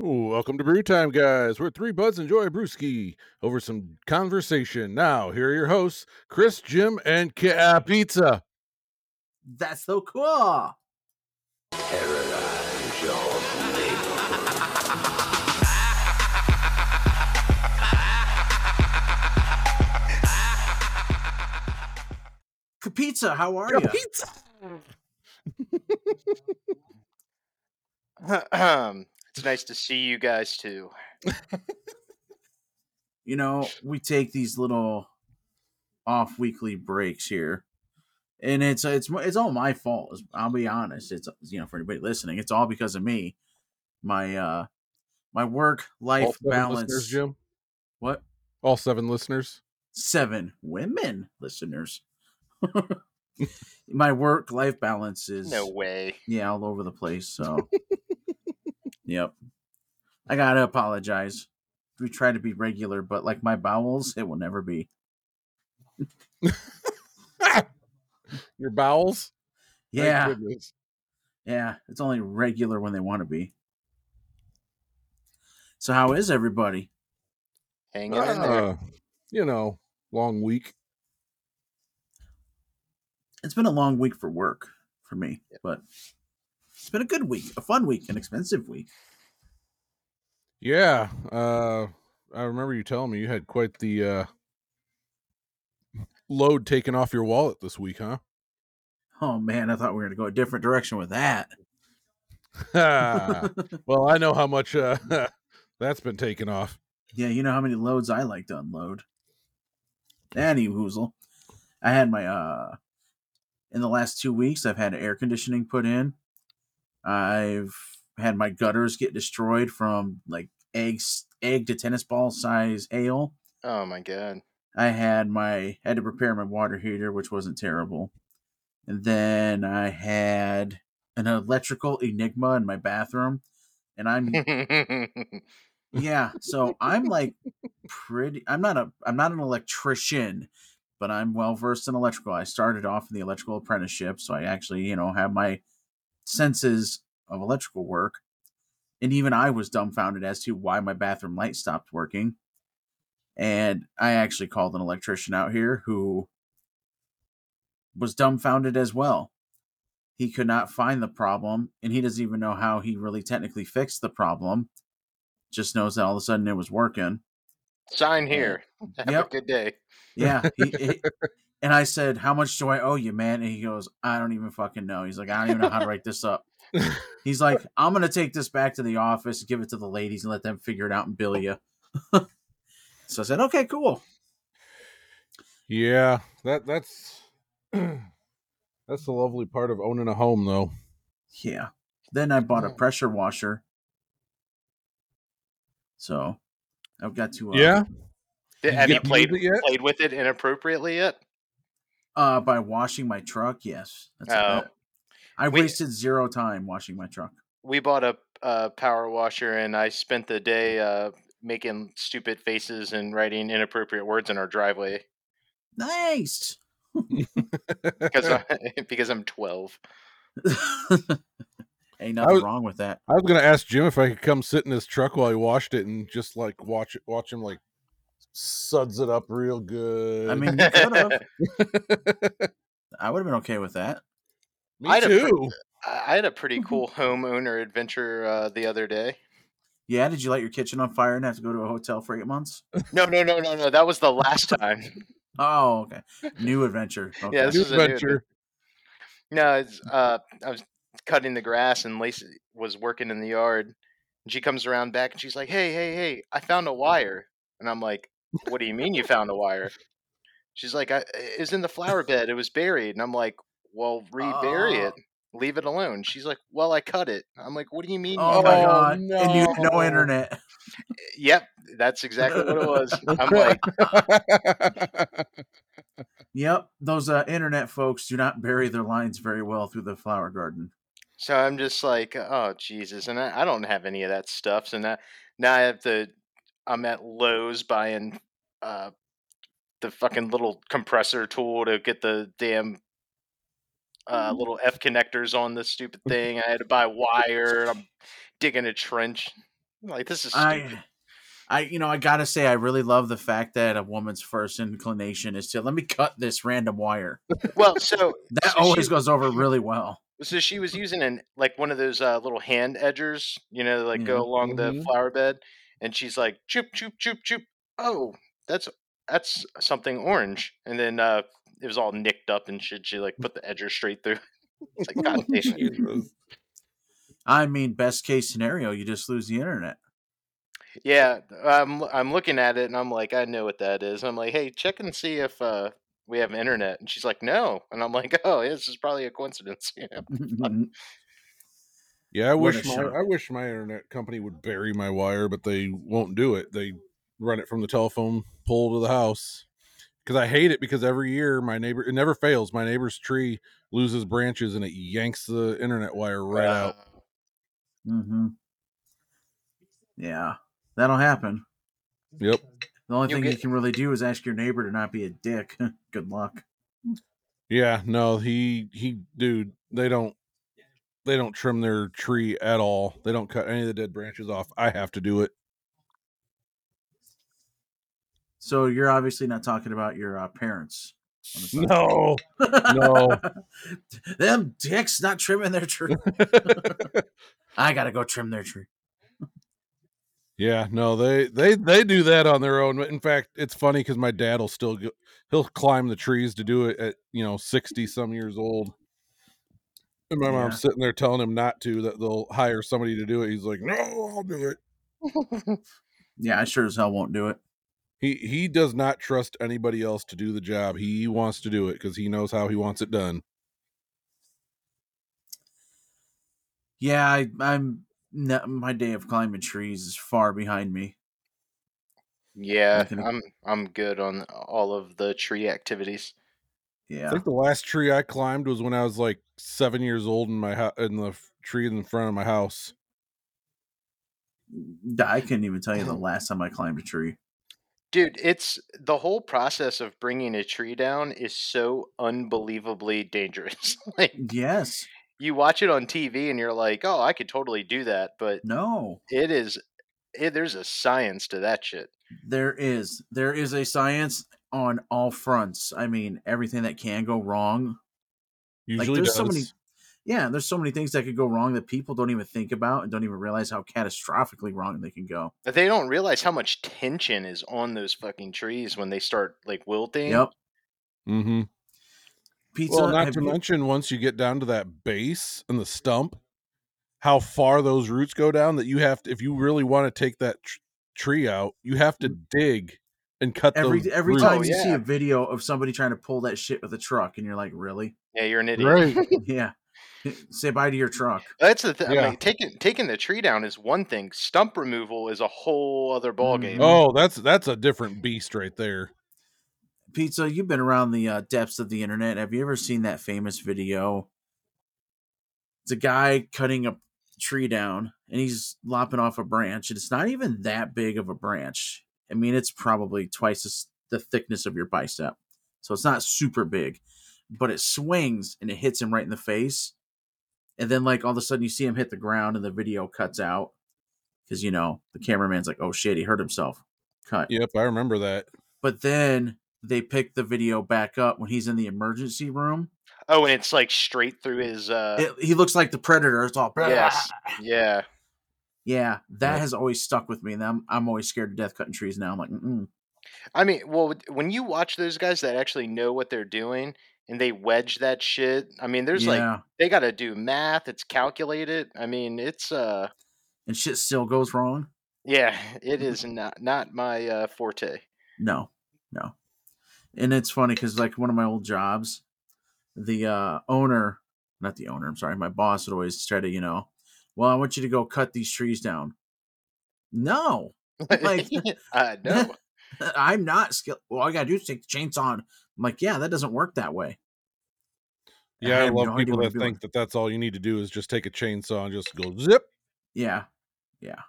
Ooh, welcome to Brew Time, guys. We're three buds enjoy a brewski over some conversation. Now, here are your hosts, Chris, Jim, and Cat Pizza. That's so cool. Paralyze your Pizza, how are you? Pizza. it's nice to see you guys too. You know, we take these little off weekly breaks here. And it's it's it's all my fault. I'll be honest. It's you know for anybody listening, it's all because of me. My uh my work life balance. listeners, Jim. What? All seven listeners. Seven women listeners. my work life balance is No way. yeah all over the place. So yep, I gotta apologize. We try to be regular, but like my bowels, it will never be. Your bowels. Yeah, yeah, it's only regular when they want to be. So how is everybody? Hanging in there. Uh, you know, long week. It's been a long week for work for me, Yep. but it's been a good week, a fun week, an expensive week. Yeah. Uh, I remember you telling me you had quite the uh, load taken off your wallet this week, huh? Oh man, I thought we were going to go a different direction with that. well, I know how much uh, that's been taken off. Yeah, you know how many loads I like to unload. Any woozle. I had my uh in the last two weeks I've had air conditioning put in. I've had my gutters get destroyed from like eggs egg to tennis ball size hail. Oh my god. I had my had to repair my water heater, which wasn't terrible. And then I had an electrical enigma in my bathroom. And I'm yeah so i'm like pretty i'm not a i'm not an electrician but i'm well versed in electrical i started off in the electrical apprenticeship so i actually you know have my senses of electrical work and even i was dumbfounded as to why my bathroom light stopped working and i actually called an electrician out here who was dumbfounded as well he could not find the problem and he doesn't even know how he really technically fixed the problem just knows that all of a sudden it was working. Sign here. Have Yep. a good day. Yeah. He, he- and I said, How much do I owe you, man? And he goes, I don't even fucking know. He's like, I don't even know how to write this up. He's like, I'm going to take this back to the office, give it to the ladies, and let them figure it out and bill you. so I said, Okay, cool. Yeah, that that's that's the lovely part of owning a home, though. Yeah. Then I bought a pressure washer. So I've got to, uh, yeah, Did- Have you played use it played with it inappropriately yet? uh, by washing my truck. Yes. That's Oh. about it. I We- wasted zero time washing my truck. We bought a, a power washer, and I spent the day uh, making stupid faces and writing inappropriate words in our driveway Nice. because I, because I'm 12. Ain't nothing was- wrong with that. I was gonna ask Jim if I could come sit in his truck while he washed it and just like watch it, watch him like suds it up real good. I mean, you could have. I would have been okay with that. Me I'd too. I I had a pretty cool homeowner adventure uh, the other day. Yeah, did you light your kitchen on fire and have to go to a hotel for eight months? No, no, no, no, no. That was the last time. Oh, okay. New adventure. Okay. Yeah, this New is a new adventure. No, it's uh I was cutting the grass and Lacey was working in the yard. And she comes around back and she's like, "Hey, hey, hey, I found a wire." And I'm like, "What do you mean you found a wire?" She's like, I, "It was in the flower bed. It was buried." And I'm like, "Well, rebury Oh. it. Leave it alone." She's like, "Well, I cut it." I'm like, "What do you mean?" Oh my it?" god. And you no no. internet. Yep, that's exactly what it was. I'm like, Yep. Those uh, internet folks do not bury their lines very well through the flower garden. So I'm just like, oh Jesus, and I, I don't have any of that stuff. So now, now I have to. I'm at Lowe's buying uh, the fucking little compressor tool to get the damn uh, little F connectors on this stupid thing. I had to buy wire. I'm digging a trench. Like this is stupid. I, I, you know, I gotta say, I really love the fact that a woman's first inclination is to let me cut this random wire. well, so That so always she- goes over really well. So she was using an like one of those uh, little hand edgers, you know, like go along the flower bed, and she's like, "Choop, choop, choop, choop." Oh, that's that's something orange, and then uh, it was all nicked up and shit. She like put the edger straight through. It's like, God damn I mean, best case scenario, you just lose the internet. Yeah, I'm I'm looking at it and I'm like, I know what that is. I'm like, hey, check and see if uh, we have internet, and she's like, no, and I'm like, oh, yeah, this is probably a coincidence. You know? Yeah, I What wish my shock. I wish my internet company would bury my wire, but they won't do it. They run it from the telephone pole to the house. Because I hate it because every year my neighbor it never fails. My neighbor's tree loses branches and it yanks the internet wire right out. hmm Yeah, that'll happen. Yep. The only You'll thing you can really do is ask your neighbor to not be a dick. Good luck. Yeah, no, he he dude, they don't they don't trim their tree at all. They don't cut any of the dead branches off. I have to do it. So you're obviously not talking about your uh, parents. on the side. No. No. Them dicks not trimming their tree. I gotta go trim their tree. Yeah, no, they they they do that on their own. In fact, it's funny because my dad will still go, he'll climb the trees to do it at you know sixty some years old. And my Yeah. mom's sitting there telling him not to. That they'll hire somebody to do it. He's like, "No, I'll do it." Yeah, I sure as hell won't do it. He he does not trust anybody else to do the job. He wants to do it because he knows how he wants it done. Yeah, I, I'm. No, my day of climbing trees is far behind me. Yeah, I'm I'm good on all of the tree activities. Yeah, I think the last tree I climbed was when I was like seven years old in my house in the tree in front of my house. I couldn't even tell you the last time I climbed a tree. Dude, it's the whole process of bringing a tree down is so unbelievably dangerous. like Yes, you watch it on TV and you're like, "Oh, I could totally do that," but no, it is it, there's a science to that shit. there is there is a science on all fronts. I mean, everything that can go wrong Usually there's does. so many- yeah, there's so many things that could go wrong that people don't even think about and don't even realize how catastrophically wrong they can go. But they don't realize how much tension is on those fucking trees when they start like wilting. Yep. mm-hmm. Pizza. Well, not to you- mention once you get down to that base and the stump, how far those roots go down that you have to, if you really want to take that tr- tree out, you have to dig and cut the every every roots. time Oh, you see a video of somebody trying to pull that shit with a truck, and you're like, really? Yeah, you're an idiot. Right. yeah. Say bye to your truck. That's the thing. I mean, taking taking the tree down is one thing. Stump removal is a whole other ballgame. Mhm. Oh, that's that's a different beast right there. Pizza, you've been around the uh, depths of the internet. Have you ever seen that famous video? It's a guy cutting a tree down and he's lopping off a branch, and it's not even that big of a branch. I mean, it's probably twice as the thickness of your bicep. So it's not super big, but it swings and it hits him right in the face. And then, like, all of a sudden, you see him hit the ground and the video cuts out because, you know, the cameraman's like, oh shit, he hurt himself. Cut. Yep, I remember that. But then they pick the video back up when he's in the emergency room. Oh, and it's like straight through his. uh It, he looks like the predator. It's all Yes. Yeah. Yeah, that Yeah. has always stuck with me. And I'm I'm always scared to death cutting trees now. I'm like, Mm-mm. I mean, well, when you watch those guys that actually know what they're doing and they wedge that shit, I mean, there's like they got to do math. It's calculated. I mean, it's uh, and shit still goes wrong. yeah, it is not not my uh, forte. No, no. And it's funny because like one of my old jobs, the uh, owner, not the owner, I'm sorry, my boss would always try to, you know, well, I want you to go cut these trees down. No, Like- uh, no, I'm not skilled. Well, all I gotta do is take the chainsaw. And I'm like, yeah, that doesn't work that way. Yeah, I, have love no people that I'm think that that's all you need to do is just take a chainsaw and just go zip. Yeah, yeah.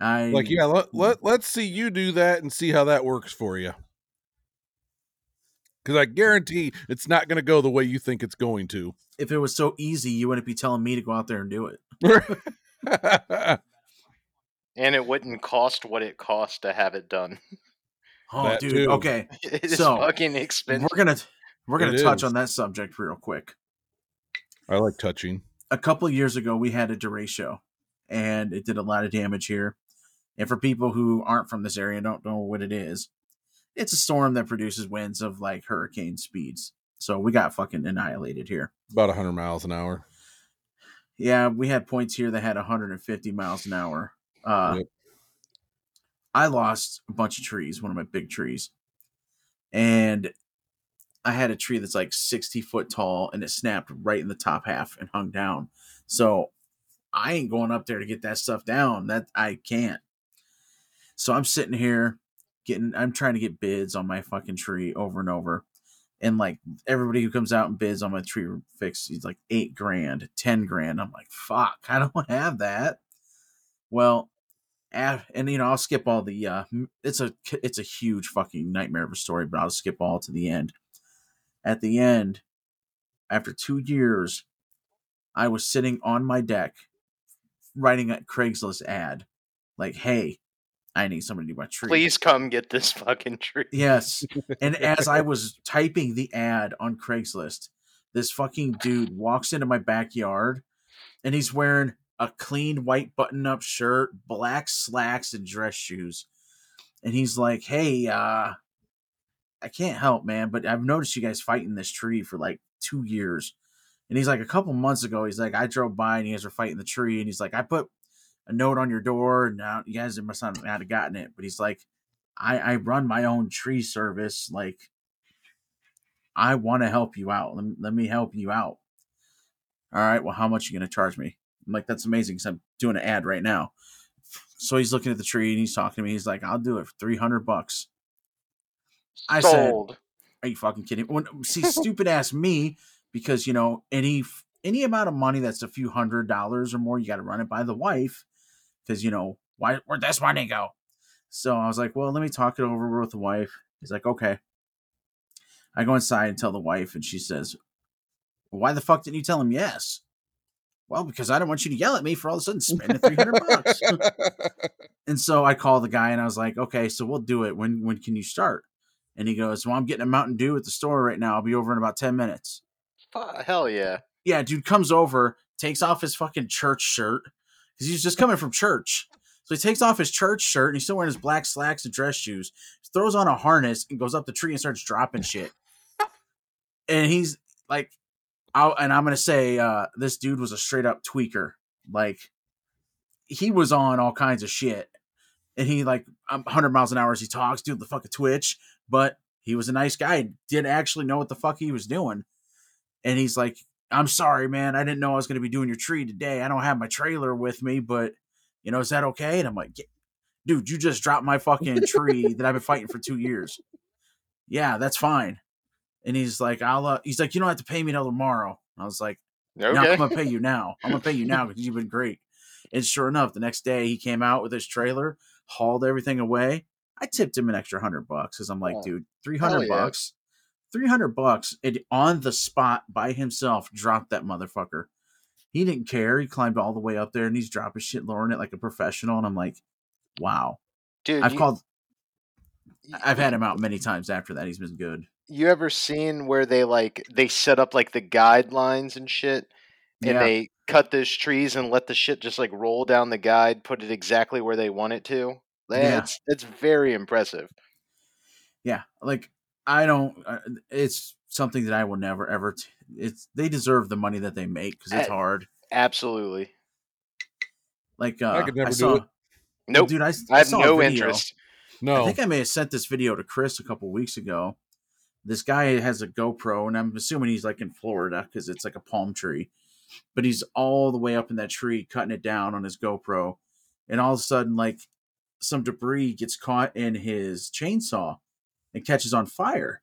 I Like, yeah, let, mm. let let's see you do that and see how that works for you. Because I guarantee it's not going to go the way you think it's going to. If it was so easy, you wouldn't be telling me to go out there and do it. And it wouldn't cost what it costs to have it done. Oh, That dude. too. Okay, It is So, fucking expensive. we're gonna we're gonna It touch is. on that subject real quick. I like touching. a couple of years ago we had a derecho and it did a lot of damage here and for people who aren't from this area and don't know what it is it's a storm that produces winds of like hurricane speeds so we got fucking annihilated here About 100 miles an hour. yeah we had points here that had 150 miles an hour uh Yep. I lost a bunch of trees one of my big trees and i had a tree that's like 60 foot tall and it snapped right in the top half and hung down. So i ain't going up there to get that stuff down. That i can't. So i'm sitting here getting i'm trying to get bids on my fucking tree over and over and like everybody who comes out and bids on my tree fix is like eight grand ten grand. I'm like fuck i don't have that. Well and you know i'll skip all the uh it's a it's a huge fucking nightmare of a story but i'll skip all to the end at the end after two years i was sitting on my deck writing a craigslist ad like hey i need somebody to do my tree Please come get this fucking tree. Yes. And as I was typing the ad on Craigslist, this fucking dude walks into my backyard and he's wearing a clean white button up shirt, black slacks, and dress shoes. And he's like, Hey, uh, I can't help, man, but I've noticed you guys fighting this tree for like two years. And he's like, a couple months ago, he's like, I drove by and you guys were fighting the tree. And he's like, I put a note on your door. And now you guys must not have gotten it. But he's like, I, I run my own tree service. Like, I want to help you out. Let me, let me help you out. All right. Well, how much are you going to charge me? I'm like, that's amazing because I'm doing an ad right now. So he's looking at the tree and he's talking to me. He's like, I'll do it for 300 bucks. I said, are you fucking kidding? When, see, stupid ass me, because you know any any amount of money that's a few hundred dollars or more, you got to run it by the wife, because you know why where'd this money go? So I was like, well, let me talk it over with the wife. He's like, okay. I go inside and tell the wife, and she says, why the fuck didn't you tell him yes? Well, because I don't want you to yell at me for all of a sudden spending three hundred bucks. And so I called the guy and I was like, okay, so we'll do it. When when can you start? And he goes, Well, I'm getting a Mountain Dew at the store right now. I'll be over in about 10 minutes. Hell yeah. Yeah, dude comes over, takes off his fucking church shirt because he's just coming from church. So he takes off his church shirt and he's still wearing his black slacks and dress shoes, throws on a harness and goes up the tree and starts dropping shit. and he's like, I'll, and I'm to say uh, this dude was a straight up tweaker. Like, he was on all kinds of shit. And he, like, um, 100 miles an hour as he talks, dude, the fucking twitch. But he was a nice guy, did actually know what the fuck he was doing. And he's like, I'm sorry, man. I didn't know I was to be doing your tree today. I don't have my trailer with me, but, you know, is that okay? And I'm like, "Yeah, dude, you just dropped my fucking tree that I've been fighting for two years. Yeah, that's fine. And he's like, I'll, uh, he's like, you don't have to pay me till tomorrow. And I was like, no, I'm gonna pay you now. I'm gonna pay you now because you've been great. And sure enough, the next day he came out with his trailer, hauled everything away. I tipped him an extra hundred bucks because I'm like, Oh, dude, three hundred yeah. bucks, three hundred bucks, and on the spot by himself dropped that motherfucker. He didn't care. He climbed all the way up there and he's dropping shit, lowering it like a professional. And I'm like, wow. Dude, I've you, called. I've had him out many times after that. He's been good. you ever seen where they like they set up like the guidelines and shit and Yeah. they cut those trees and let the shit just like roll down the guide, put it exactly where they want it to? Yeah. That's it's very impressive. yeah like i don't uh, it's something that i will never ever t- it's they deserve the money that they make because it's Uh, hard Absolutely. like uh, could never do saw, it. Nope. dude I have saw a no video. interest. I think i may have sent this video to chris a couple weeks ago. This guy has a gopro and i'm assuming he's like in florida because it's like a palm tree. But he's all the way up in that tree cutting it down on his gopro. And all of a sudden like some debris gets caught in his chainsaw and catches on fire.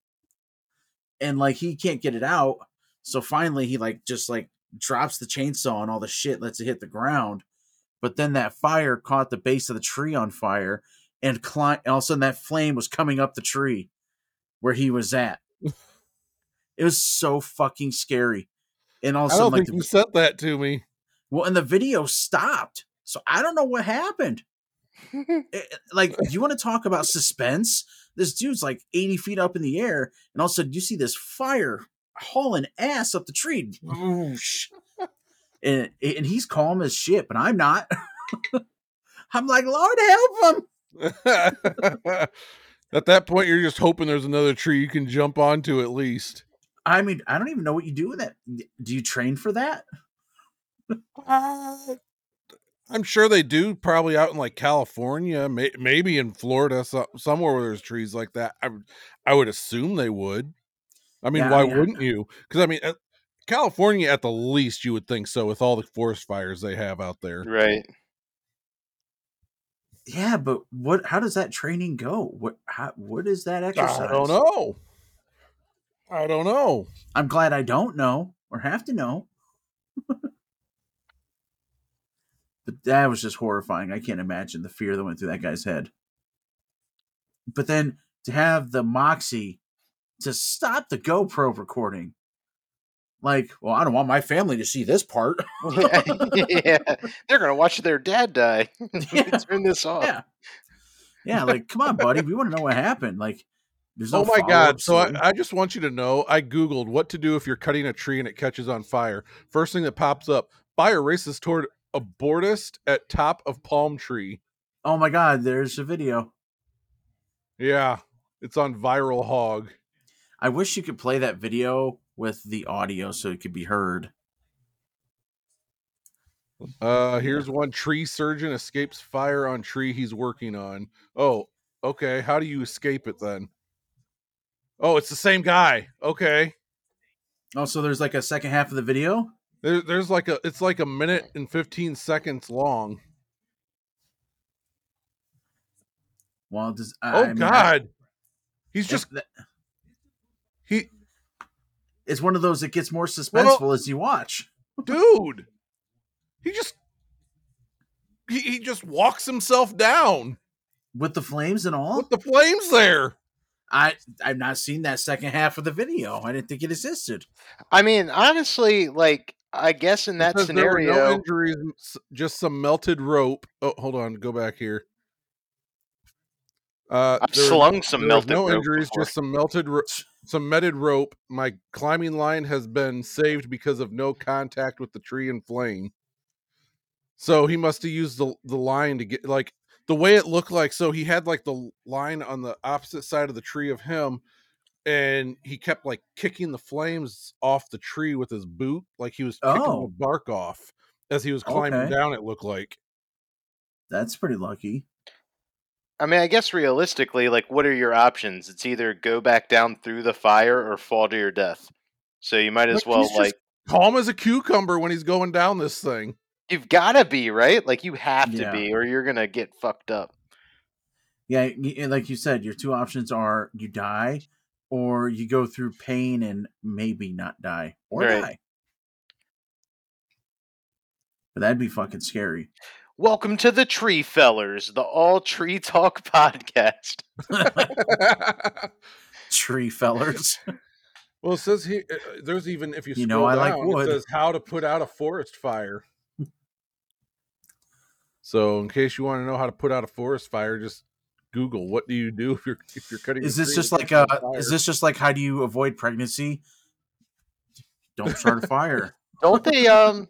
And like he can't get it out. So finally he like just like drops the chainsaw and all the shit lets it hit the ground. But then that fire caught the base of the tree on fire and climb all of a sudden that flame was coming up the tree where he was at it was so fucking scary and all of a I sudden don't like think the, you sent that to me. well and the video stopped so i don't know what happened Eh, eh, like, do you want to talk about suspense? This dude's like 80 feet up in the air, and all of a sudden you see this fire hauling ass up the tree. Whoosh. and, and he's calm as shit, but I'm not. I'm like, Lord help him. At that point, you're just hoping there's another tree you can jump onto at least. I mean, I don't even know what you do with it. Do you train for that? Uh, I'm sure they do. Probably out in like California, may, maybe in Florida, so, somewhere where there's trees like that. I, I would assume they would. I mean, Yeah, why I mean, wouldn't you? Because I mean, at, California at the least, you would think so with all the forest fires they have out there. Right. Yeah, but what? How does that training go? What? How, what is that exercise? I don't know. I don't know. I'm glad I don't know or have to know. but that was just horrifying. I can't imagine the fear that went through that guy's head. But then to have the moxie to stop the GoPro recording. Like, well, I don't want my family to see this part. yeah, they're gonna watch their dad die. Yeah. Turn this off. yeah. Yeah, like, come on, buddy. We want to know what happened. Like, there's no oh my god! So. I, I just want you to know, I googled what to do if you're cutting a tree and it catches on fire. First thing that pops up: fire races toward arborist at top of palm tree. oh my god, there's a video. Yeah, it's on ViralHog. I wish you could play that video with the audio so it could be heard. Uh, here's one tree surgeon escapes fire on tree he's working on. Oh, okay. How do you escape it then? Oh, it's the same guy. Okay. Oh, so there's like a second half of the video? There, there's like a it's like a minute and 15 seconds long. Well, does Oh I mean, I- god. He's just that- he it's one of those that gets more suspenseful as you watch. dude. He just he, he just walks himself down With the flames and all? with the flames there. I I've not seen that second half of the video. I didn't think it existed. I mean, honestly, like I guess in that Says there were scenario, no injuries, just some melted rope. Oh, hold on, go back here. Uh, I've there were- slung some melted no rope injuries, before. just some melted, ro- some metted rope. My climbing line has been saved because of no contact with the tree and flame. So he must have used the the line to get like the way it looked like. So he had like the line on the opposite side of the tree of him, and he kept like kicking the flames off the tree with his boot, like he was kicking Oh. the bark off as he was climbing Okay. down. It looked like. That's pretty lucky. I mean, I guess realistically, like, what are your options? It's either go back down through the fire or fall to your death. So you might as But well he's just like Calm as a cucumber when he's going down this thing. you've got to be right. Like you have Yeah. to be, or you're gonna get fucked up. Yeah, like you said, your two options are you die or you go through pain and maybe not die or Right. die. But that'd be fucking scary. Welcome to the Tree Fellers, the All Tree Talk podcast. Tree fellers. well, it says he. uh, There's even if you You scroll know I like down, wood. it says how to put out a forest fire. so, in case you want to know how to put out a forest fire, just Google what do you do if you're if you're cutting. Is a this tree just like catches uh is this just like how do you avoid pregnancy? Don't start a fire. Don't they um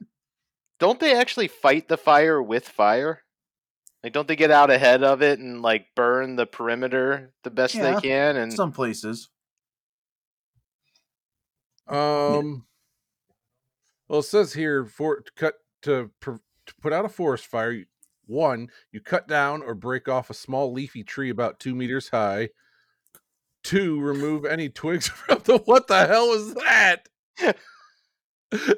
don't they actually fight the fire with fire? Like don't they get out ahead of it and like burn the perimeter the best Yeah, they can and Some places. Um. Well, it says here for to cut to, to put out a forest fire. One, you cut down or break off a small leafy tree about two meters high. Two, remove any twigs from the. What the hell is that?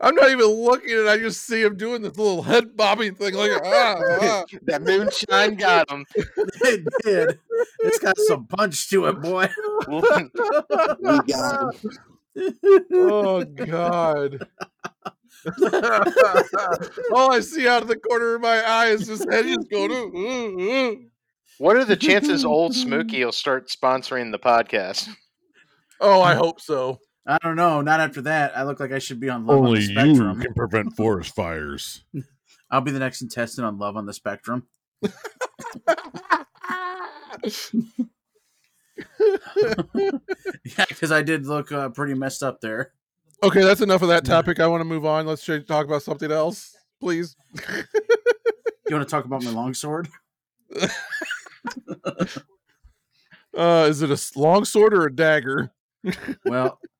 I'm not even looking, and I just see him doing this little head bobbing thing, like ah, ah. that moonshine got him. it did. It's got some punch to it, boy. we got him. oh god all i see out of the corner of my eye is his head just going ooh, ooh, ooh. What are the chances old Smokey will start sponsoring the podcast? oh i hope so I don't know. Not after that. I look like I should be on Love on the Spectrum. you can prevent forest fires I'll be the next contestant on Love on the Spectrum. yeah, because I did look uh, pretty messed up there. Okay, that's enough of that topic. I want to move on. Let's try- talk about something else, please. You want to talk about my longsword? Uh, is it a longsword or a dagger? Well, the, the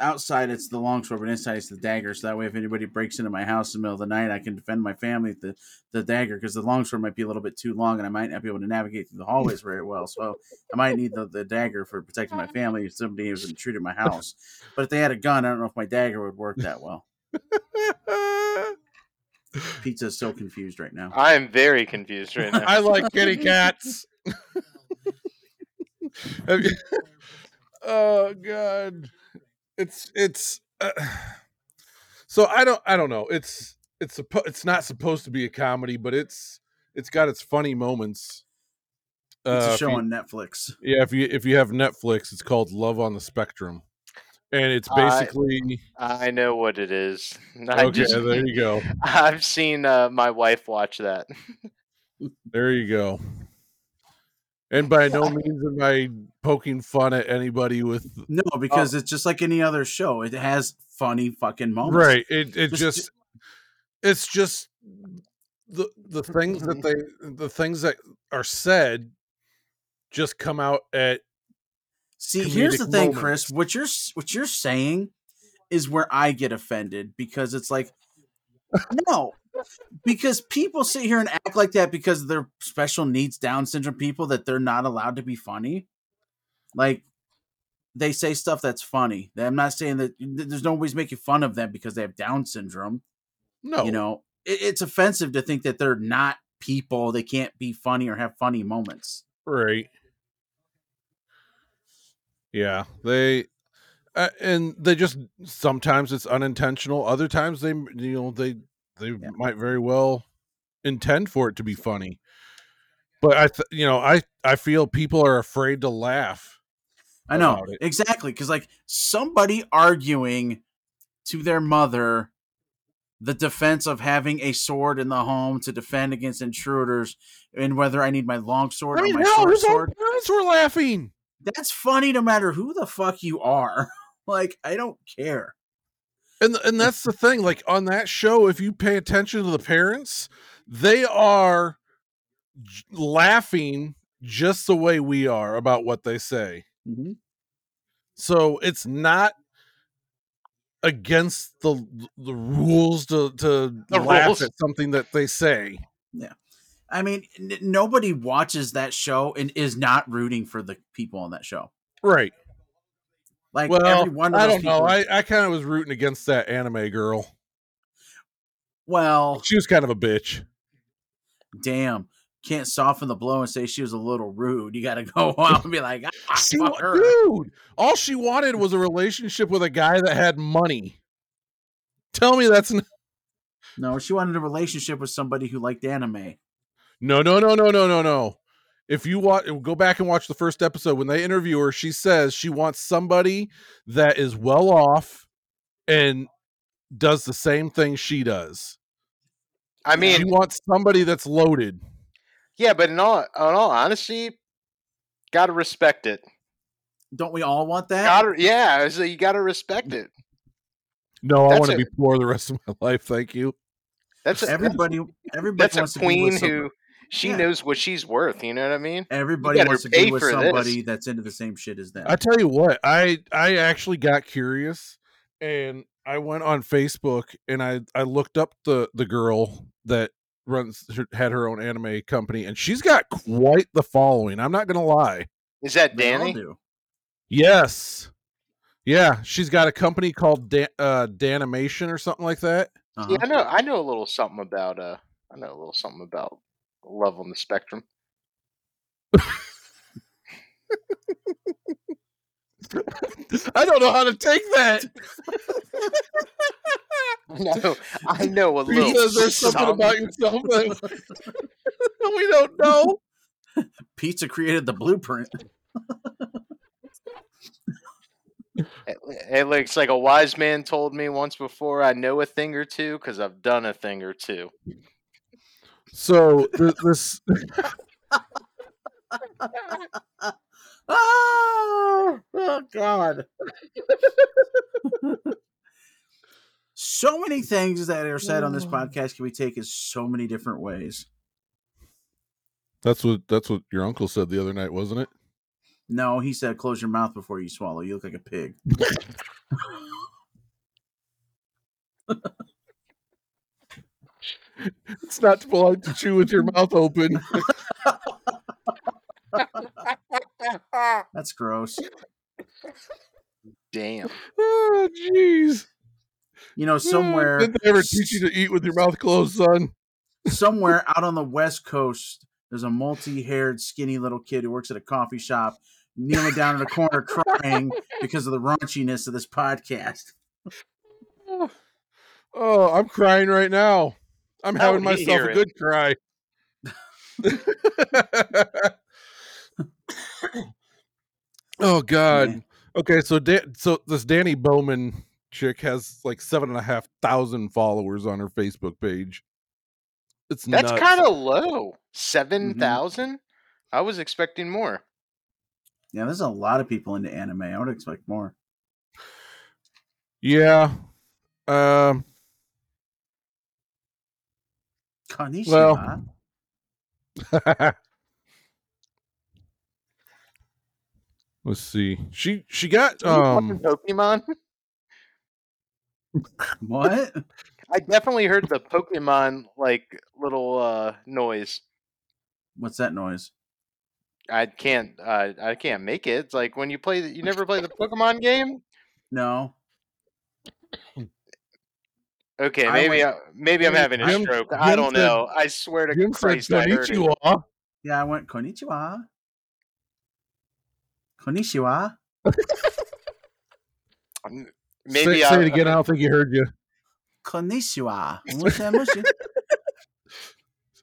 outside it's the longsword, but inside it's the dagger. So that way, if anybody breaks into my house in the middle of the night, I can defend my family with the, the dagger because the longsword might be a little bit too long and I might not be able to navigate through the hallways very well. So I might need the, the dagger for protecting my family if somebody was intruded my house. But if they had a gun, I don't know if my dagger would work that well. Pizza's so confused right now. I am very confused right now. I like kitty cats. Have you- oh god, it's it's. Uh, so I don't I don't know. It's it's suppo- it's not supposed to be a comedy, but it's it's got its funny moments. It's Uh, a show you- on Netflix. yeah, if you if you have Netflix, it's called Love on the Spectrum, and it's I- basically I know what it is. I okay. just, There you go. I've seen uh, my wife watch that. There you go. And by no means am I poking fun at anybody with No, uh because it's just like any other show. It has funny fucking moments. right. It it Just- just it's just the the things that they the things that are said just come out at See, here's the thing, moments. Chris. What you're what you're saying is where I get offended because it's like, no, because people sit here and act like that because they're special needs Down syndrome people that they're not allowed to be funny. Like they say stuff that's funny. I'm not saying that there's nobody's making fun of them because they have Down syndrome. no You know, it, it's offensive to think that they're not people. They can't be funny or have funny moments. right. Yeah, they uh, and they just sometimes it's unintentional. Other times they you know they they Yeah. might very well intend for it to be funny. But I th- you know I I feel people are afraid to laugh. I know exactly because like somebody arguing to their mother the defense of having a sword in the home to defend against intruders and whether I need my long sword I mean, or my hell, short sword. parents were laughing. That's funny no matter who the fuck you are. like I don't care. And and that's the thing. Like on that show, if you pay attention to the parents, they are j- laughing just the way we are about what they say. Mm-hmm. So it's not against the the rules to to The laugh rules. at something that they say. Yeah. I mean, n- nobody watches that show and is not rooting for the people on that show. Right. Like Well, every one of I don't people. know. I, I kind of was rooting against that anime girl. well, She was kind of a bitch. damn, can't soften the blow and say she was a little rude. You got to go out and be like, ah, She, fuck wa- her. dude, all she wanted was a relationship with a guy that had money. Tell me that's No, she wanted a relationship with somebody who liked anime. no, no, no, no, no, no, no. If you want go back and watch the first episode when they interview her, she says she wants somebody that is well off and does the same thing she does. I mean she mean, wants somebody that's loaded. yeah, but in all, in all honesty, gotta respect it. Don't we all want that? Gotta, yeah, so you gotta respect it. No, I want to be poor the rest of my life. Thank you. That's a, everybody, everybody That's wants a to be with queen somebody. who she Yeah. knows what she's worth. You know what I mean? Everybody wants to pay be with for this. somebody that's into the same shit as them. I tell you what, I I actually got curious and I went on Facebook and I I looked up the the girl that runs had her own anime company and she's got quite the following. I'm not going to lie. Is that Dani? do. Yes. Yeah, she's got a company called Dan, uh DaniMation or something like that. Uh-huh. Yeah, I know. I know a little something about. Uh, I know a little something about love on the spectrum. I don't know how to take that. No, I know a little. Because there's something about yourself that we don't know. Pizza created the blueprint. It, it looks like a wise man told me once before. I know a thing or two because I've done a thing or two. So th- this oh, oh God. so many things that are said on this podcast can be taken so many different ways. that's what that's what your uncle said the other night, wasn't it? No, he said close your mouth before you swallow. You look like a pig. It's not polite to chew with your mouth open. That's gross. Damn. oh, jeez. You know, somewhere Didn't they ever teach you to eat with your mouth closed, son? somewhere out on the west coast, there's a multi-haired, skinny little kid who works at a coffee shop, kneeling down in a corner crying because of the raunchiness of this podcast. Oh, I'm crying right now. I'm How having myself hear a it? good cry. oh God. Man. Okay, so da- so this Dani Bowman chick has like seven and a half thousand followers on her Facebook page. It's That's kind of low. 7,000? I was expecting more. Yeah, there's a lot of people into anime. I would expect more. yeah. Um. Konnichiwa. Let's see. She she got Do you fucking um Pokemon? What? I definitely heard the Pokemon like little uh noise. What's that noise? I can't uh, I can't make it. It's like when you play the, you never play the Pokemon game? No. Okay, I maybe went- I, maybe I'm having a Jim- stroke. I don't said- know. I swear to Jim said Christ I heard it. konnichiwa. Yeah, I went konnichiwa. Konnichiwa. Maybe say, I, say it again. I don't think he heard you. Konnichiwa. Mushi, mushi.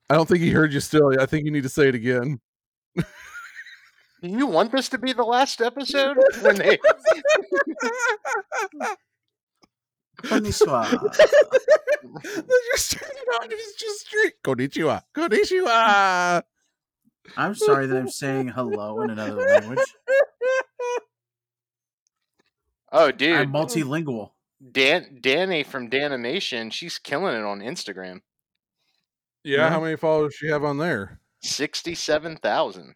I don't think he heard you still. I think you need to say it again. Do you want this to be the last episode? When they Konnichiwa. just straight on. It's just straight. Konnichiwa. Konnichiwa. I'm sorry that I'm saying hello in another language. Oh dude, I'm multilingual. Dan Dani from DaniMation, she's killing it on Instagram. Yeah, how many followers she have on there? Sixty-seven thousand.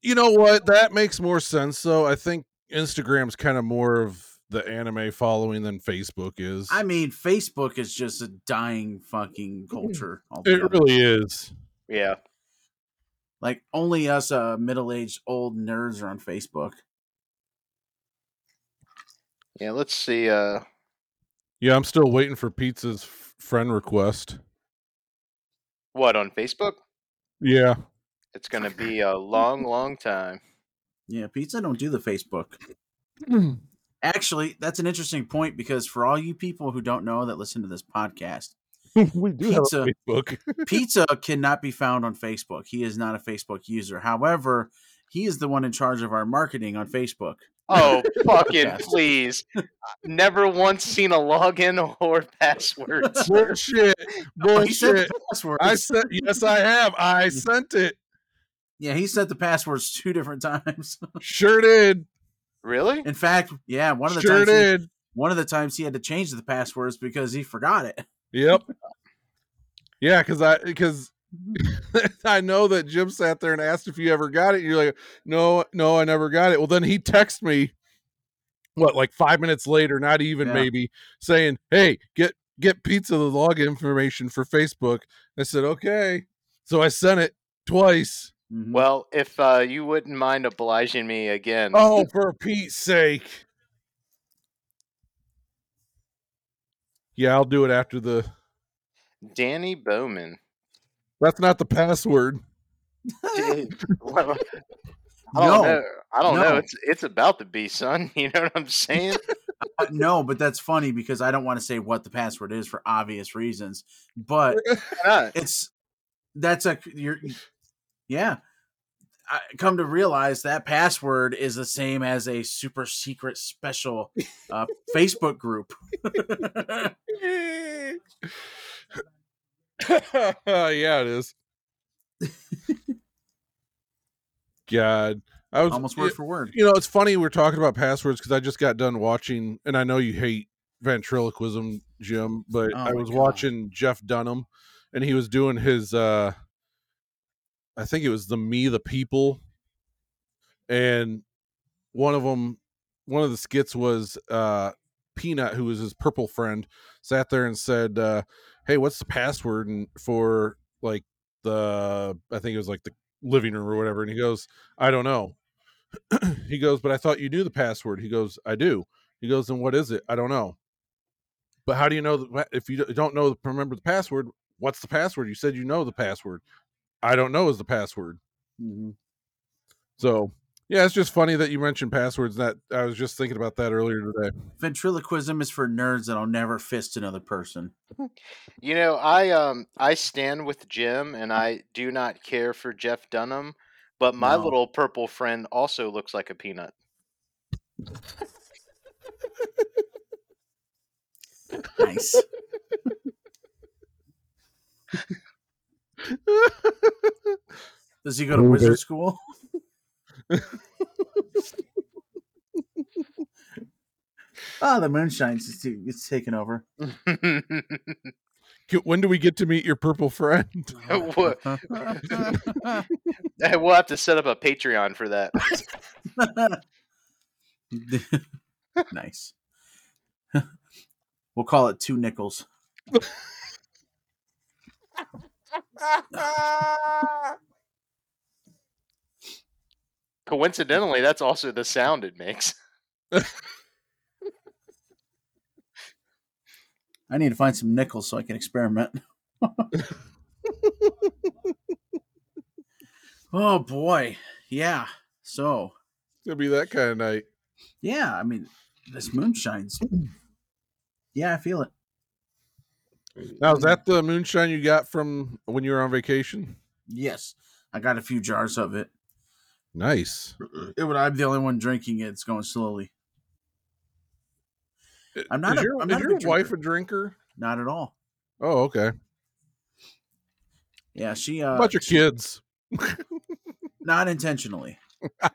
You know what? That makes more sense. though. I think Instagram's kind of more of the anime following than Facebook is. I mean, Facebook is just a dying fucking culture. it really is. Yeah. Like only us uh, middle-aged old nerds are on Facebook. Yeah, let's see. Uh Yeah, I'm still waiting for Pizza's f- friend request. what on Facebook? Yeah. It's gonna be a long, long time. Yeah, pizza don't do the Facebook. Actually, that's an interesting point because for all you people who don't know that listen to this podcast, we do Pizza. have a Facebook. Pizza cannot be found on Facebook. He is not a Facebook user. However, he is the one in charge of our marketing on Facebook. Oh fucking please. Never once seen a login or password. Bullshit. Oh, he sent Bullshit. the passwords. I sent yes, I have. I sent it. yeah, he sent the passwords two different times. Sure did. Really? In fact, yeah, one of the Sure times he, one of the times he had to change the passwords because he forgot it. Yep. Yeah, because I because I know that Jim sat there and asked if you ever got it. You're like, no, no, I never got it. Well, then he texted me, what, like five minutes later, not even Yeah. maybe, saying, "Hey, get get pizza the log information for Facebook." I said, "Okay." So I sent it twice. Mhm. Well, if uh, you wouldn't mind obliging me again. Oh, for Pete's sake! Yeah, I'll do it after the. Dani Bowman. That's not the password. Dude, well, I no, don't know. I don't know. It's it's about to be, son. You know what I'm saying? uh, no, but that's funny because I don't want to say what the password is for obvious reasons. But it's that's a you're yeah I come to realize that password is the same as a super secret special uh, facebook group yeah, it is. God, I was Almost word for word. You know, it's funny we're talking about passwords because I just got done watching, and I know you hate ventriloquism, Jim, but Oh I was God. watching Jeff Dunham, and he was doing his, uh I think it was the Me the People, and one of them, one of the skits was uh Peanut, who was his purple friend, sat there and said, uh, "Hey, what's the password for like the I think it was like the living room or whatever?" And he goes, "I don't know." he goes, "But I thought you knew the password." He goes, "I do." He goes, "And what is it?" I don't know. But how do you know that if you don't know remember the password? What's the password? You said you know the password. I don't know is the password. Mhm. So yeah, it's just funny that you mentioned passwords. That I was just thinking about that earlier today. Ventriloquism is for nerds that'll never fist another person. You know, I um I stand with Jim and I do not care for Jeff Dunham, but my No. little purple friend also looks like a peanut. Nice. Does he go to Move wizard it. school? oh, the moonshine's it's, it's taken over. When do we get to meet your purple friend? We'll have to set up a Patreon for that. nice. we'll call it two nickels. Coincidentally, that's also the sound it makes. I need to find some nickels so I can experiment. oh boy. Yeah. So, It's gonna be that kind of night. yeah, I mean, this moonshine's. Yeah, I feel it. Now is that the moonshine you got from when you were on vacation? Yes. I got a few jars of it. Nice. it would, I'm the only one drinking it. It's going slowly. I'm not Is a- your, I'm is not a your wife a drinker? Not at all. Oh, okay. Yeah, she. Uh, about your she- kids? Not intentionally.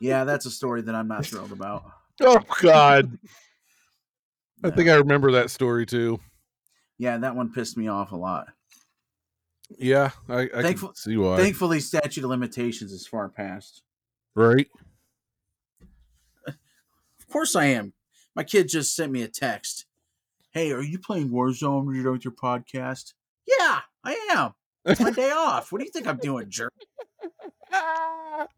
Yeah, that's a story that I'm not thrilled about. oh God. I Yeah. think I remember that story too. Yeah, that one pissed me off a lot. Yeah, I, I can Thankful- see why. Thankfully, statute of limitations is far past. right? Of course, I am. My kid just sent me a text. Hey, are you playing Warzone when you're with your podcast? Yeah, I am. It's my day off. What do you think I'm doing, jerk?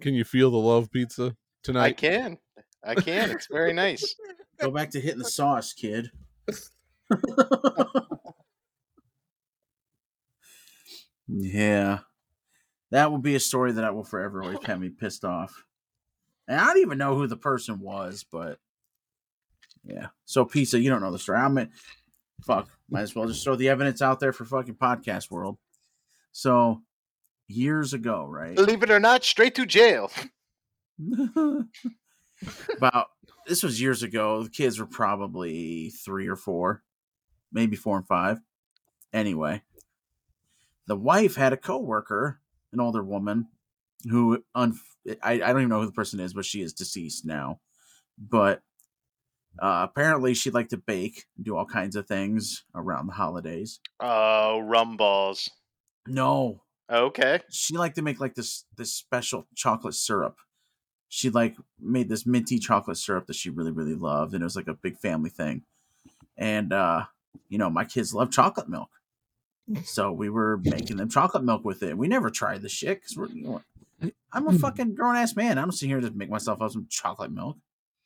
Can you feel the love pizza tonight? I can. I can. It's very nice. Go back to hitting the sauce, kid. yeah. That will be a story that I will forever always have me pissed off. And I don't even know who the person was, but yeah. So pizza, you don't know the story. I'm at, fuck. Might as well just throw the evidence out there for fucking podcast world. So years ago, right? Believe it or not, straight to jail. about this was years ago. The kids were probably three or four, maybe four and five. Anyway, the wife had a coworker, an older woman, who un- I, I don't even know who the person is, but she is deceased now. But uh, apparently, she liked to bake, and do all kinds of things around the holidays. Oh, rum balls. No, Okay. she liked to make like this this special chocolate syrup. She like made this minty chocolate syrup that she really really loved, and it was like a big family thing. And uh, you know, my kids love chocolate milk, so we were making them chocolate milk with it. We never tried the shit because we're. You know, I'm a fucking grown ass man. I don't sit here to make myself up some chocolate milk.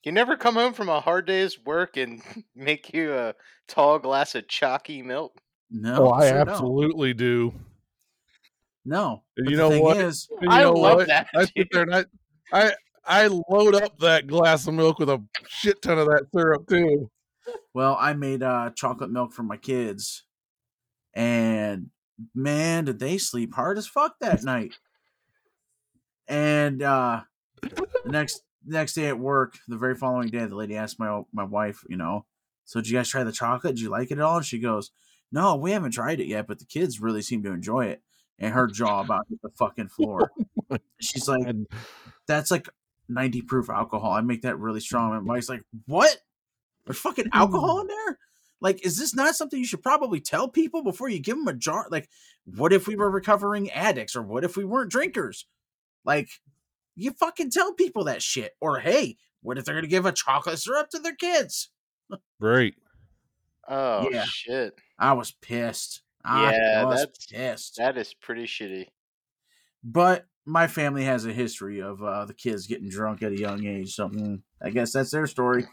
You never come home from a hard day's work and make you a tall glass of chalky milk. No, oh, I sure don't. absolutely do. no. And you know what? Is, you I know love what? that, I sit there and I, I, I load up that glass of milk with a shit ton of that syrup too. Well, I made uh, chocolate milk for my kids, and man, did they sleep hard as fuck that night. And uh, the next next day at work, the very following day, the lady asked my my wife, you know, so did you guys try the chocolate? Did you like it at all? And she goes, No, we haven't tried it yet, but the kids really seem to enjoy it. And her jaw about hit the fucking floor. She's like, That's like 90 proof alcohol. I make that really strong. And my wife's like, What? There's fucking mm. alcohol in there? Like, is this not something you should probably tell people before you give them a jar? Like, what if we were recovering addicts or what if we weren't drinkers? Like, you fucking tell people that shit. Or hey, what if they're gonna give a chocolate syrup to their kids? right. Oh Yeah. shit. I was pissed. I Yeah, was that's- pissed. That is pretty shitty. But my family has a history of uh, the kids getting drunk at a young age, so mm, I guess that's their story.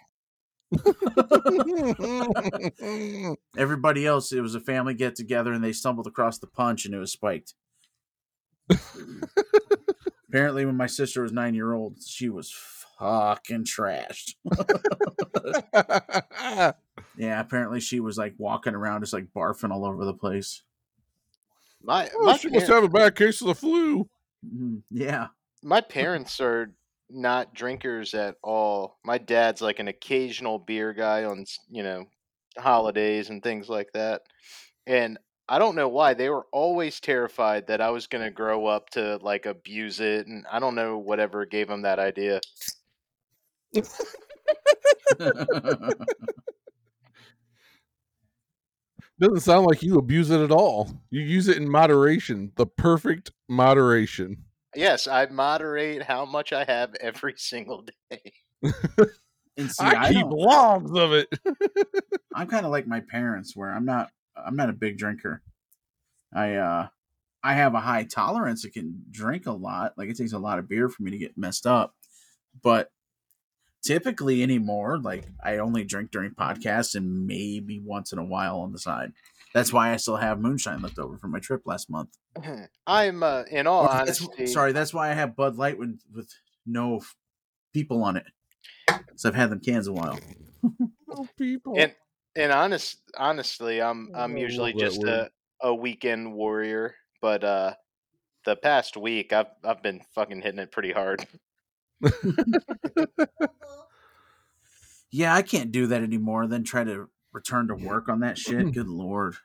Everybody else, it was a family get together and they stumbled across the punch and it was spiked. Apparently, when my sister was nine year old, she was fucking trashed. Yeah, apparently she was like walking around just like barfing all over the place. My oh, my, she must have a bad case of the flu. Mhm, Yeah. my parents are not drinkers at all. My dad's like an occasional beer guy on you know holidays and things like that. And I don't know why they were always terrified that I was going to grow up to like abuse it and I don't know whatever gave them that idea. Doesn't sound like you abuse it at all. You use it in moderation, the perfect moderation. Yes, I moderate how much I have every single day. and see, I, I keep logs of it. I'm kind of like my parents, where I'm not. I'm not a big drinker. I uh, I have a high tolerance. I can drink a lot. Like it takes a lot of beer for me to get messed up. But typically anymore, like I only drink during podcasts and maybe once in a while on the side. That's why I still have moonshine left over from my trip last month. I'm uh, in all Or that's- honesty sorry, that's why I have Bud Light with with no f- people on it. Because I've had them cans a while. Oh, people. And and honest, honestly, I'm I'm I usually just a, a weekend warrior, but uh, the past week I've I've been fucking hitting it pretty hard. Yeah, I can't do that anymore. Then try to return to work on that shit. Good lord.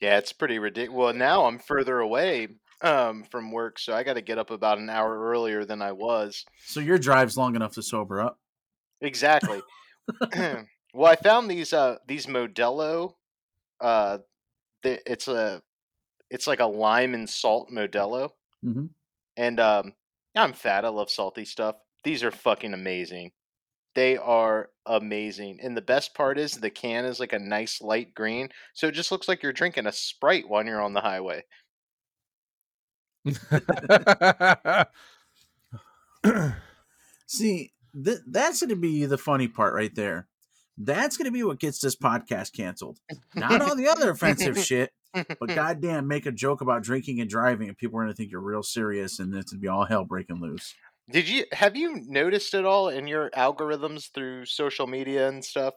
Yeah, it's pretty ridiculous. Well, now I'm further away um from work, so I got to get up about an hour earlier than I was. So your drive's long enough to sober up. Exactly. well, I found these uh these Modelo. Uh, the, it's a it's like a lime and salt Modelo. Mhm. And um, I'm fat. I love salty stuff. These are fucking amazing. They are amazing. And the best part is the can is like a nice light green, so it just looks like you're drinking a Sprite when you're on the highway. See, th- that's going to be the funny part right there. That's going to be what gets this podcast canceled. Not all the other offensive shit, but goddamn, make a joke about drinking and driving, and people are going to think you're real serious, and it's going to be all hell breaking loose. Did you have you noticed at all in your algorithms through social media and stuff?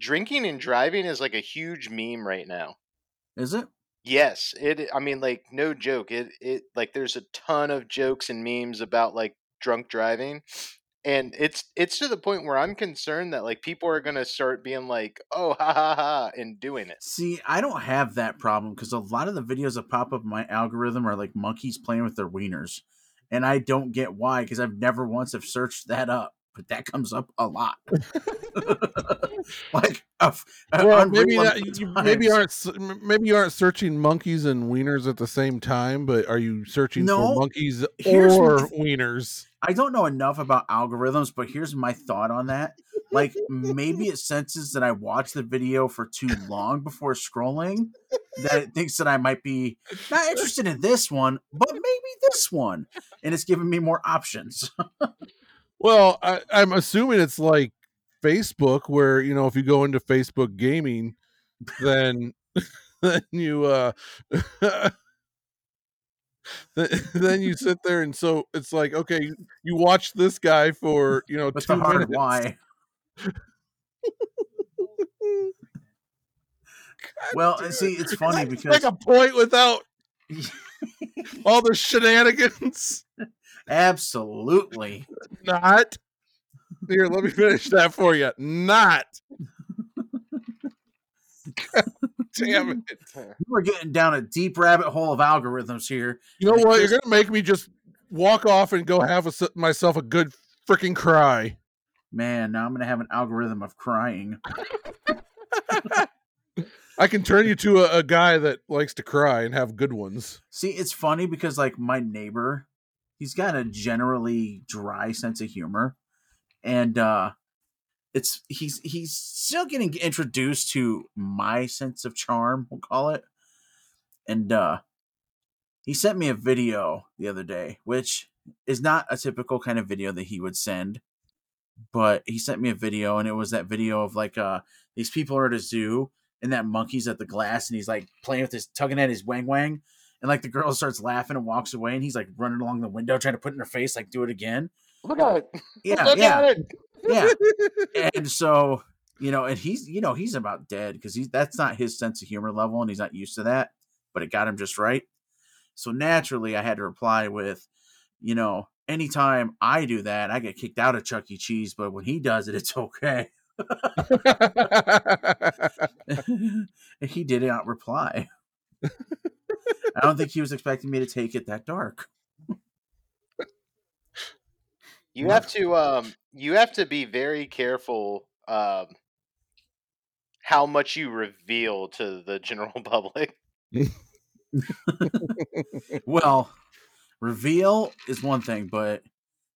Drinking and driving is like a huge meme right now. Is it? Yes, it. I mean, like no joke. It it like there's a ton of jokes and memes about like drunk driving, and it's it's to the point where I'm concerned that like people are gonna start being like, oh ha ha ha, and doing it. See, I don't have that problem because a lot of the videos that pop up in my algorithm are like monkeys playing with their wieners, and I don't get why because I've never once have searched that up, but that comes up a lot. like, a f- a well, maybe you maybe aren't maybe you aren't searching monkeys and wieners at the same time, but are you searching No, for monkeys or my- wieners? I don't know enough about algorithms, but here's my thought on that. Like maybe it senses that I watched the video for too long before scrolling, that it thinks that I might be not interested in this one, but maybe this one, and it's giving me more options. Well, I, I'm assuming it's like Facebook, where you know if you go into Facebook gaming, then then you uh then, you sit there and so it's like okay, you, watch this guy for you know With two minutes. why. Well, and see, it's funny It's because like a point without all the shenanigans. Absolutely, not. Here, let me finish that for you. Not. Damn it. We're getting down a deep rabbit hole of algorithms here. You know what? You're gonna make me just walk off and go have a, myself a good freaking cry. Man, now I'm gonna have an algorithm of crying. I can turn you to a, a guy that likes to cry and have good ones. See, it's funny because like my neighbor, he's got a generally dry sense of humor, and uh it's he's he's still getting introduced to my sense of charm, we'll call it. And uh he sent me a video the other day, which is not a typical kind of video that he would send, but he sent me a video and it was that video of like uh these people are at a zoo and that monkey's at the glass and he's like playing with his tugging at his wang wang and like the girl starts laughing and walks away and he's like running along the window trying to put in her face like do it again. Look at it. yeah Look yeah. at it. yeah. And so you know and he's you know he's about dead because he's that's not his sense of humor level and he's not used to that but it got him just right. So naturally i had to reply with you know anytime i do that i get kicked out of chuck e. Cheese but when he does it it's okay. And he did not reply i don't think he was expecting me to take it that dark. You have to um you have to be very careful um how much you reveal to the general public. well reveal is one thing but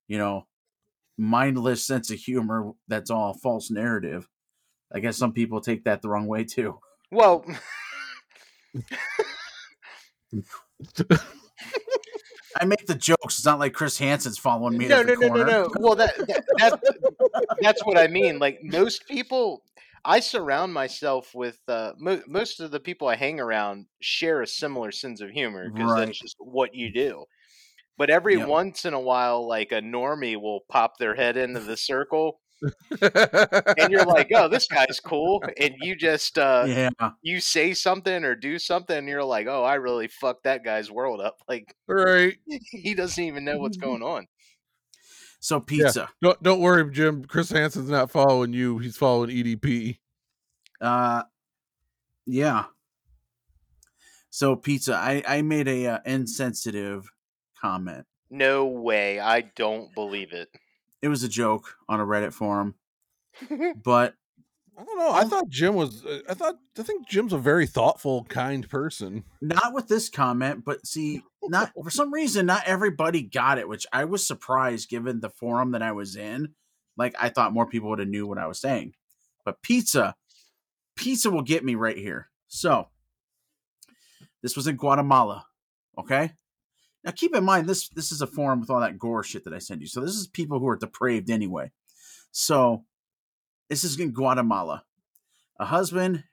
you know mindless sense of humor that's all false narrative. I guess some people take that the wrong way too. Well, i make the jokes it's not like chris hansen's following me no, no, no, no, no. Well, that, that, that that's what I mean. Like most people, I surround myself with uh, mo- most of the people I hang around share a similar sense of humor because Right. that's just what you do. But every Yep. once in a while, like a normie will pop their head into the circle, and you're like, "Oh, this guy's cool," and you just uh, yeah you say something or do something, and you're like, "Oh, I really fucked that guy's world up." Like right. he doesn't even know what's going on. so pizza Don't don't worry, Jim. Chris Hansen's not following you. He's following EDP. uh yeah so pizza i i made a uh, insensitive comment No way. I don't believe it. It was a joke on a reddit forum but I don't know. I thought Jim was. uh, I thought. I think Jim's a very thoughtful, kind person. not with this comment but see not for some reason not everybody got it which i was surprised given the forum that i was in like i thought more people would have knew what i was saying but pizza pizza will get me right here so this was in guatemala okay now keep in mind this this is a forum with all that gore shit that i send you so this is people who are depraved anyway so this is in guatemala a husband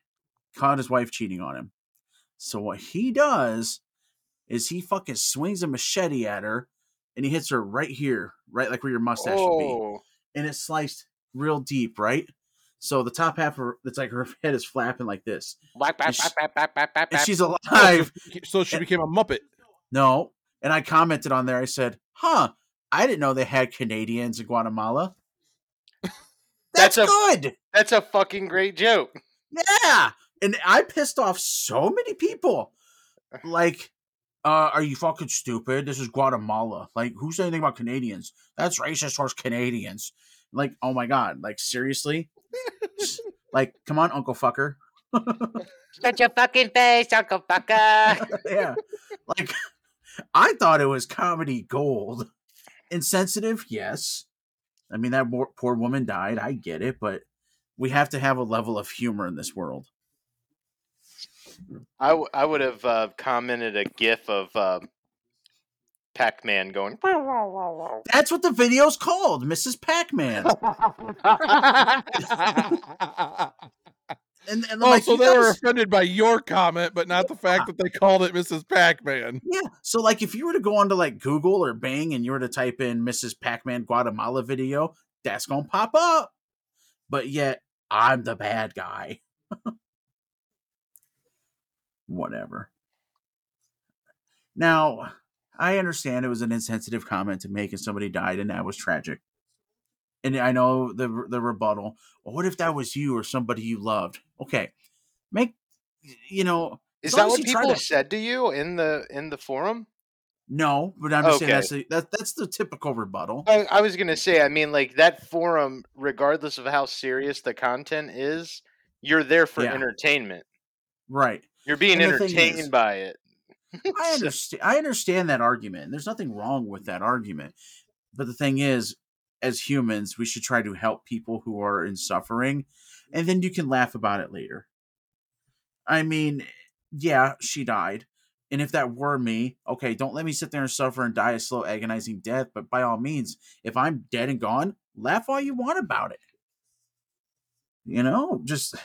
caught his wife cheating on him so what he does is he fucking swings a machete at her and he hits her right here, right like where your mustache would be. oh, And it's sliced real deep, right? So the top half of her, it's like her head is flapping like this. Bap, bap, And she- bap, bap, bap, bap, And she's alive. So she became a Muppet. No. And I commented on there, I said, huh, I didn't know they had Canadians in Guatemala. That's, That's a- good. That's a fucking great joke. Yeah. And I pissed off so many people. Like, uh, are you fucking stupid? This is Guatemala. Like, who's saying anything about Canadians? That's racist towards Canadians. Like, oh my god. Like, seriously? like, come on, Uncle Fucker. Shut your fucking face, Uncle Fucker. yeah. Like, I thought it was comedy gold. Insensitive, yes. I mean, that poor, poor woman died. I get it, but we have to have a level of humor in this world. I, w- I would have uh, commented a gif of uh, Pac Man going. That's what the video's called, Mrs. Pac-Man. And, and Oh, like, so they were offended by your comment, but not the fact that they called it Mrs. Pac-Man. yeah. So like, if you were to go onto like Google or Bing and you were to type in Mrs. Pac-Man Guatemala video, that's gonna pop up. But yet, I'm the bad guy. Whatever. Now, I understand it was an insensitive comment to make and somebody died and that was tragic. And I know the the rebuttal. Well, what if that was you or somebody you loved? Okay, make you know. Is that what people to- said to you in the in the forum? No, but I'm just saying that's the, that, that's the typical rebuttal. I, I was gonna say, I mean, like that forum, regardless of how serious the content is, you're there for Yeah. entertainment. Right. You're being entertained is- by it. I understand. I understand that argument. There's nothing wrong with that argument. But the thing is, as humans, we should try to help people who are in suffering, mm-hmm. and then you can laugh about it later. I mean, yeah, she died. And if that were me, okay, don't let me sit there and suffer and die a slow, agonizing death. But by all means, if I'm dead and gone, laugh all you want about it. You know, just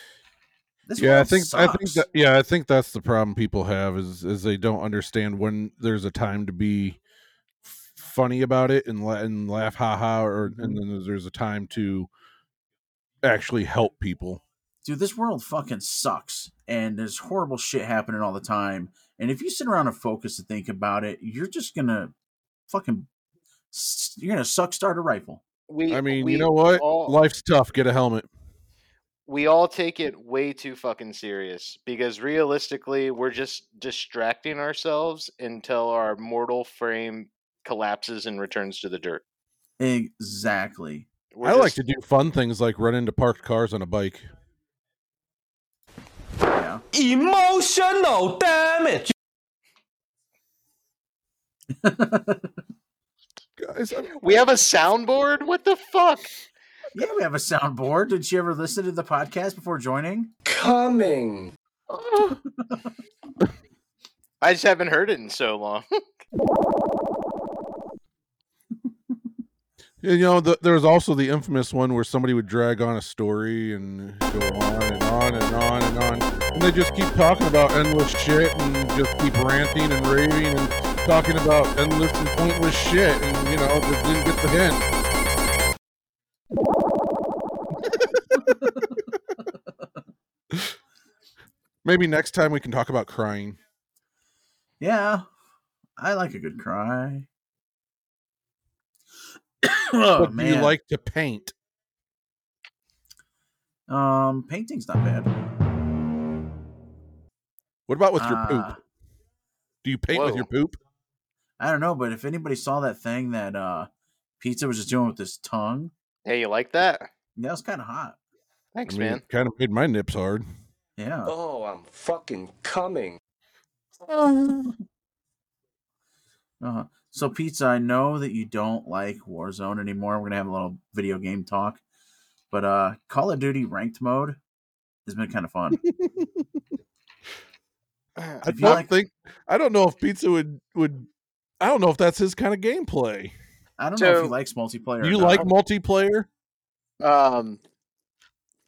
this yeah, I think I think that yeah, I think that's the problem people have is is they don't understand when there's a time to be funny about it and la- and laugh ha ha or Mm-hmm. and then there's a time to actually help people. dude, this world fucking sucks, and there's horrible shit happening all the time. And if you sit around and focus and think about it, you're just gonna fucking you're gonna suck start a rifle. We, I mean, we you know what? all- Life's tough. Get a helmet. we all take it way too fucking serious because realistically, we're just distracting ourselves until our mortal frame collapses and returns to the dirt. Exactly. We're I like to do fun things like run into parked cars on a bike. Yeah. Emotional damage. Guys, I'm- We have a soundboard. What the fuck? Yeah, we have a soundboard. Did she ever listen to the podcast before joining? Coming. I just haven't heard it in so long. you know, the, there was also the infamous one where somebody would drag on a story and go on and on and on and on, and they just keep talking about endless shit and just keep ranting and raving and talking about endless and pointless shit, and you know, just didn't get the hint. Maybe next time we can talk about crying. Yeah. I like a good cry. Oh but do you like to paint? um painting's not bad. What about with your Uh, poop? Do you paint with your poop? I don't know, but if anybody saw that thing that uh Pizza was just doing with his tongue, hey, you like that? that was kind of hot. Thanks, I mean, man. it kind of made my nips hard. Yeah. Oh, I'm fucking coming. Uh-huh. So, Pizza, I know that you don't like Warzone anymore. We're gonna have a little video game talk, but uh, Call of Duty ranked mode has been kind of fun. I don't like- think I don't know if Pizza would would I don't know if that's his kind of gameplay. I don't know if he likes multiplayer. Do or you like multiplayer? Um,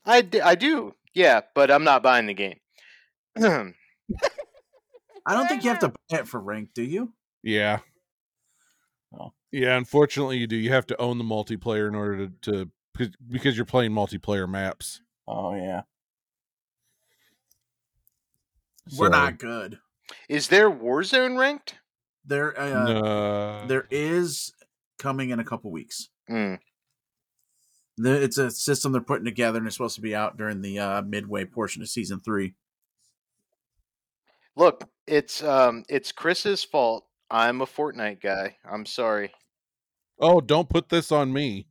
I, d- I do, yeah, but I'm not buying the game. I don't think you have to buy it for rank, do you? Yeah. Well. Yeah, unfortunately you do. You have to own the multiplayer in order to, to because- because you're playing multiplayer maps. Oh yeah, we're So, not good. Is there Warzone ranked? There, uh, no. there is coming in a couple weeks. Mm. The, it's a system they're putting together, and it's supposed to be out during the uh, midway portion of season three. Look, it's um, it's Chris's fault. I'm a Fortnite guy. I'm sorry. Oh, don't put this on me.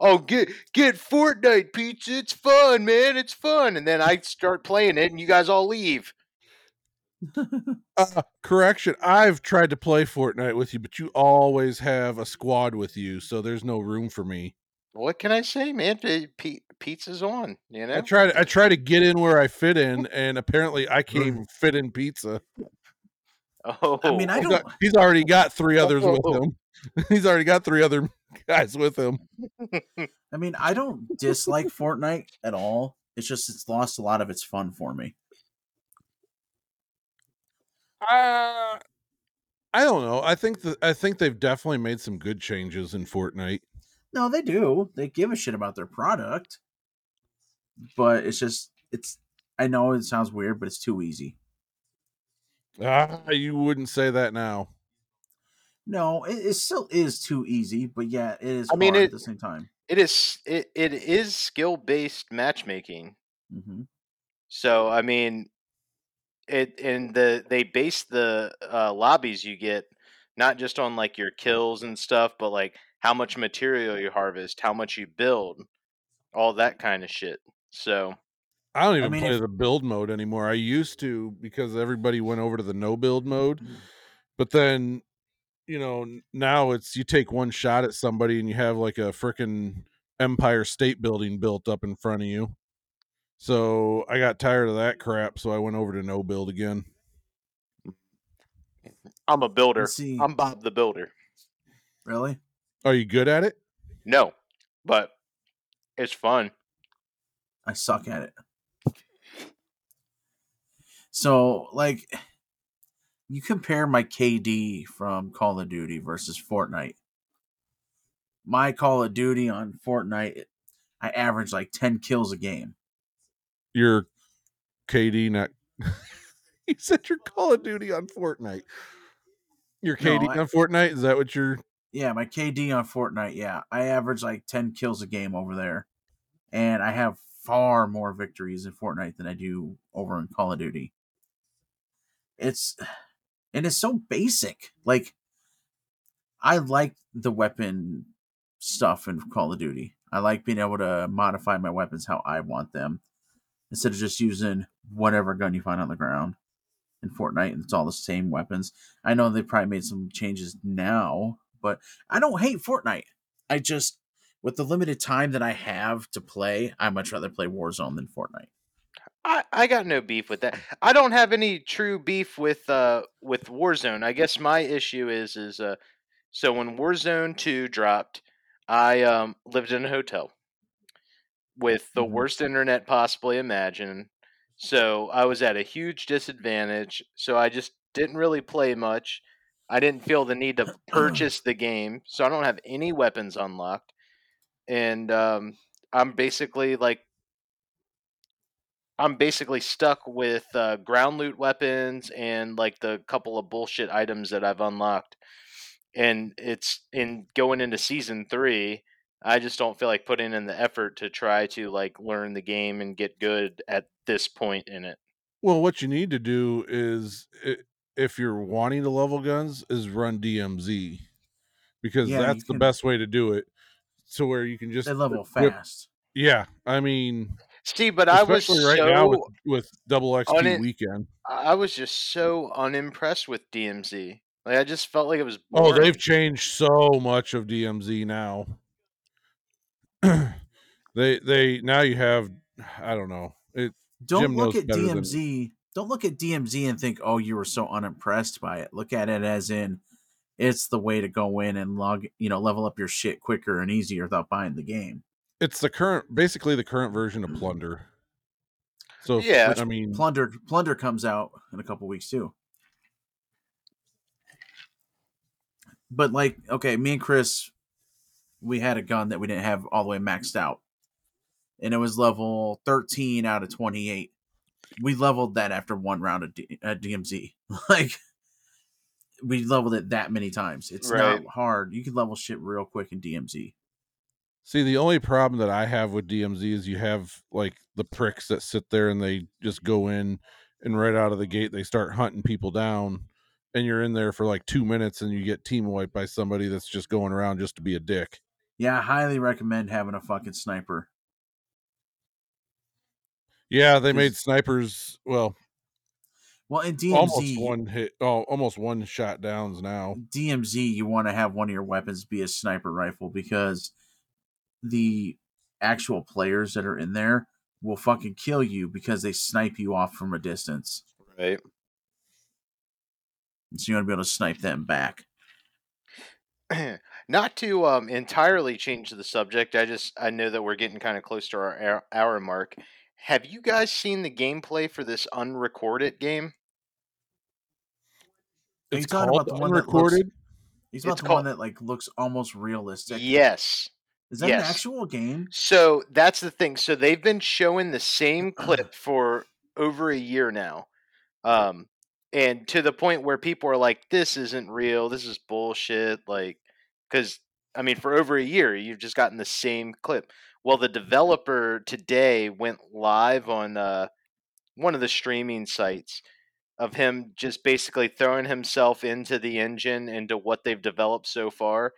Oh, get get Fortnite pizza. It's fun, man. It's fun. And then I start playing it, and you guys all leave. Uh, correction. I've tried to play Fortnite with you, but you always have a squad with you, so there's no room for me. What can I say, man? P- p- pizza's on. You know. I try to I try to get in where I fit in, and apparently I can't even fit in pizza. Oh, I mean, I He's, don't. al- he's already got three others with Oh. him. He's already got three other guys with him. I mean, I don't dislike Fortnite at all. It's just it's lost a lot of its fun for me. Uh, I don't know. I think that I think they've definitely made some good changes in Fortnite. No, they do. They give a shit about their product, but it's just it's. I know it sounds weird, but it's too easy. Ah, you wouldn't say that now. No, it, it still is too easy, but yeah, it is I mean, it- at the same time. It is it, it is skill based matchmaking. hmm So I mean, it and the they base the uh, lobbies you get not just on like your kills and stuff, but like how much material you harvest, how much you build, all that kind of shit. So I don't even mean, play if- the build mode anymore. I used to because everybody went over to the no build mode. Mm-hmm. But then, you know, now it's you take one shot at somebody and you have like a freaking Empire State Building built up in front of you. So I got tired of that crap, so I went over to no build again. I'm a builder. See. I'm Bob the Builder. Really? Are you good at it? No, but it's fun. I suck at it. So, like, you compare my KD from Call of Duty versus Fortnite. My Call of Duty on Fortnite, I average like 10 kills a game. Your KD not You said your Call of Duty on Fortnite. Your No, KD I- on Fortnite? Is that what you're Yeah, my KD on Fortnite, yeah. I average like 10 kills a game over there. And I have far more victories in Fortnite than I do over in Call of Duty. It's and it's so basic. Like I like the weapon stuff in Call of Duty. I like being able to modify my weapons how I want them instead of just using whatever gun you find on the ground in Fortnite and it's all the same weapons. I know they probably made some changes now, but I don't hate Fortnite. I just with the limited time that I have to play, I much rather play Warzone than Fortnite. I, I got no beef with that. I don't have any true beef with uh with Warzone. I guess my issue is is uh so when Warzone 2 dropped, I um lived in a hotel with the Mhm. worst internet possibly imagined. So I was at a huge disadvantage. So I just didn't really play much. I didn't feel the need to purchase the game, so I don't have any weapons unlocked. And um I'm basically like I'm basically stuck with uh, ground loot weapons and like the couple of bullshit items that I've unlocked. And it's in going into season three. I just don't feel like putting in the effort to try to like learn the game and get good at this point in it. Well, what you need to do is if you're wanting to level guns is run DMZ because Yeah, that's the can- best way to do it. So where you can just They level whip- fast. Yeah, I mean, See, but I was right so now with with double XP unin- weekend. I was just so unimpressed with DMZ. Like I just felt like it was. Oh, they've changed so much of DMZ now. they they now you have I don't know. It Don't Jim look at better than- DMZ. Don't look at DMZ and think, "Oh, you were so unimpressed by it." Look at it as in, it's the way to go in and log, you know, level up your shit quicker and easier without buying the game. It's the current basically the current version of mm-hmm. Plunder. So Yeah. I mean Plunder, Plunder comes out in a couple weeks too. But like, okay, me and Chris, we had a gun that we didn't have all the way maxed out, and it was level thirteen out of twenty eight. We leveled that after one round of D- uh, at DMZ. like, we leveled it that many times. It's Right. not hard. You can level shit real quick in DMZ. See, the only problem that I have with DMZ is you have like the pricks that sit there and they just go in and right out of the gate they start hunting people down and you're in there for like 2 minutes and you get team wiped by somebody that's just going around just to be a dick. Yeah, I highly recommend having a fucking sniper. Yeah, they made snipers well, Well, in DMZ, almost one hit oh, almost one shot downs now. DMZ, you want to have one of your weapons be a sniper rifle because the actual players that are in there will fucking kill you because they snipe you off from a distance. right. So you want to be able to snipe them back. not to um, entirely change the subject i just i know that we're getting kind of close to our hour, hour mark have you guys seen the gameplay for this unrecorded game Are you It's talking called about the one that looks- He's about It's the called- one that like looks almost realistic. yes Is that an yes. actual game? so that's the thing so they've been showing the same clip for over a year now um, and to the point where people are like, "This isn't real. This is bullshit." Like, because I mean, for over a year, you've just gotten the same clip. Well, the developer today went live on uh, one of the streaming sites of him just basically throwing himself into the engine into what they've developed so far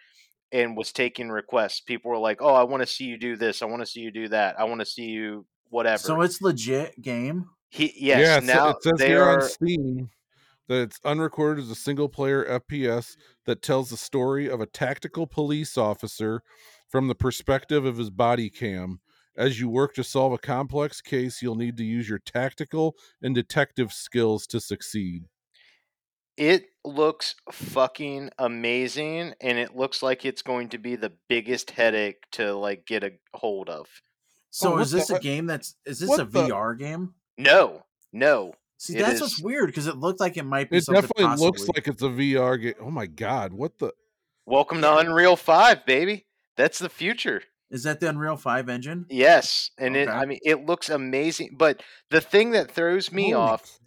and was taking requests. People were like, "Oh, I want to see you do this. I want to see you do that. I want to see you whatever." So it's legit game. he yes, yeah, it, sa- now it says they here are on Steam that it's unrecorded as a single player FPS that tells the story of a tactical police officer from the perspective of his body cam. As you work to solve a complex case, you'll need to use your tactical and detective skills to succeed. It looks fucking amazing and it looks like it's going to be the biggest headache to like get a hold of. So is this the- a game that's is this a the- VR game? No. No. See, It that's what's weird because it looked like it might be. It something definitely looks like it's a VR game. Oh my god, what the Welcome to Unreal 5, baby. That's the future. Is that the Unreal Five engine? Yes, and it I mean it looks amazing, but the thing that throws me Holy off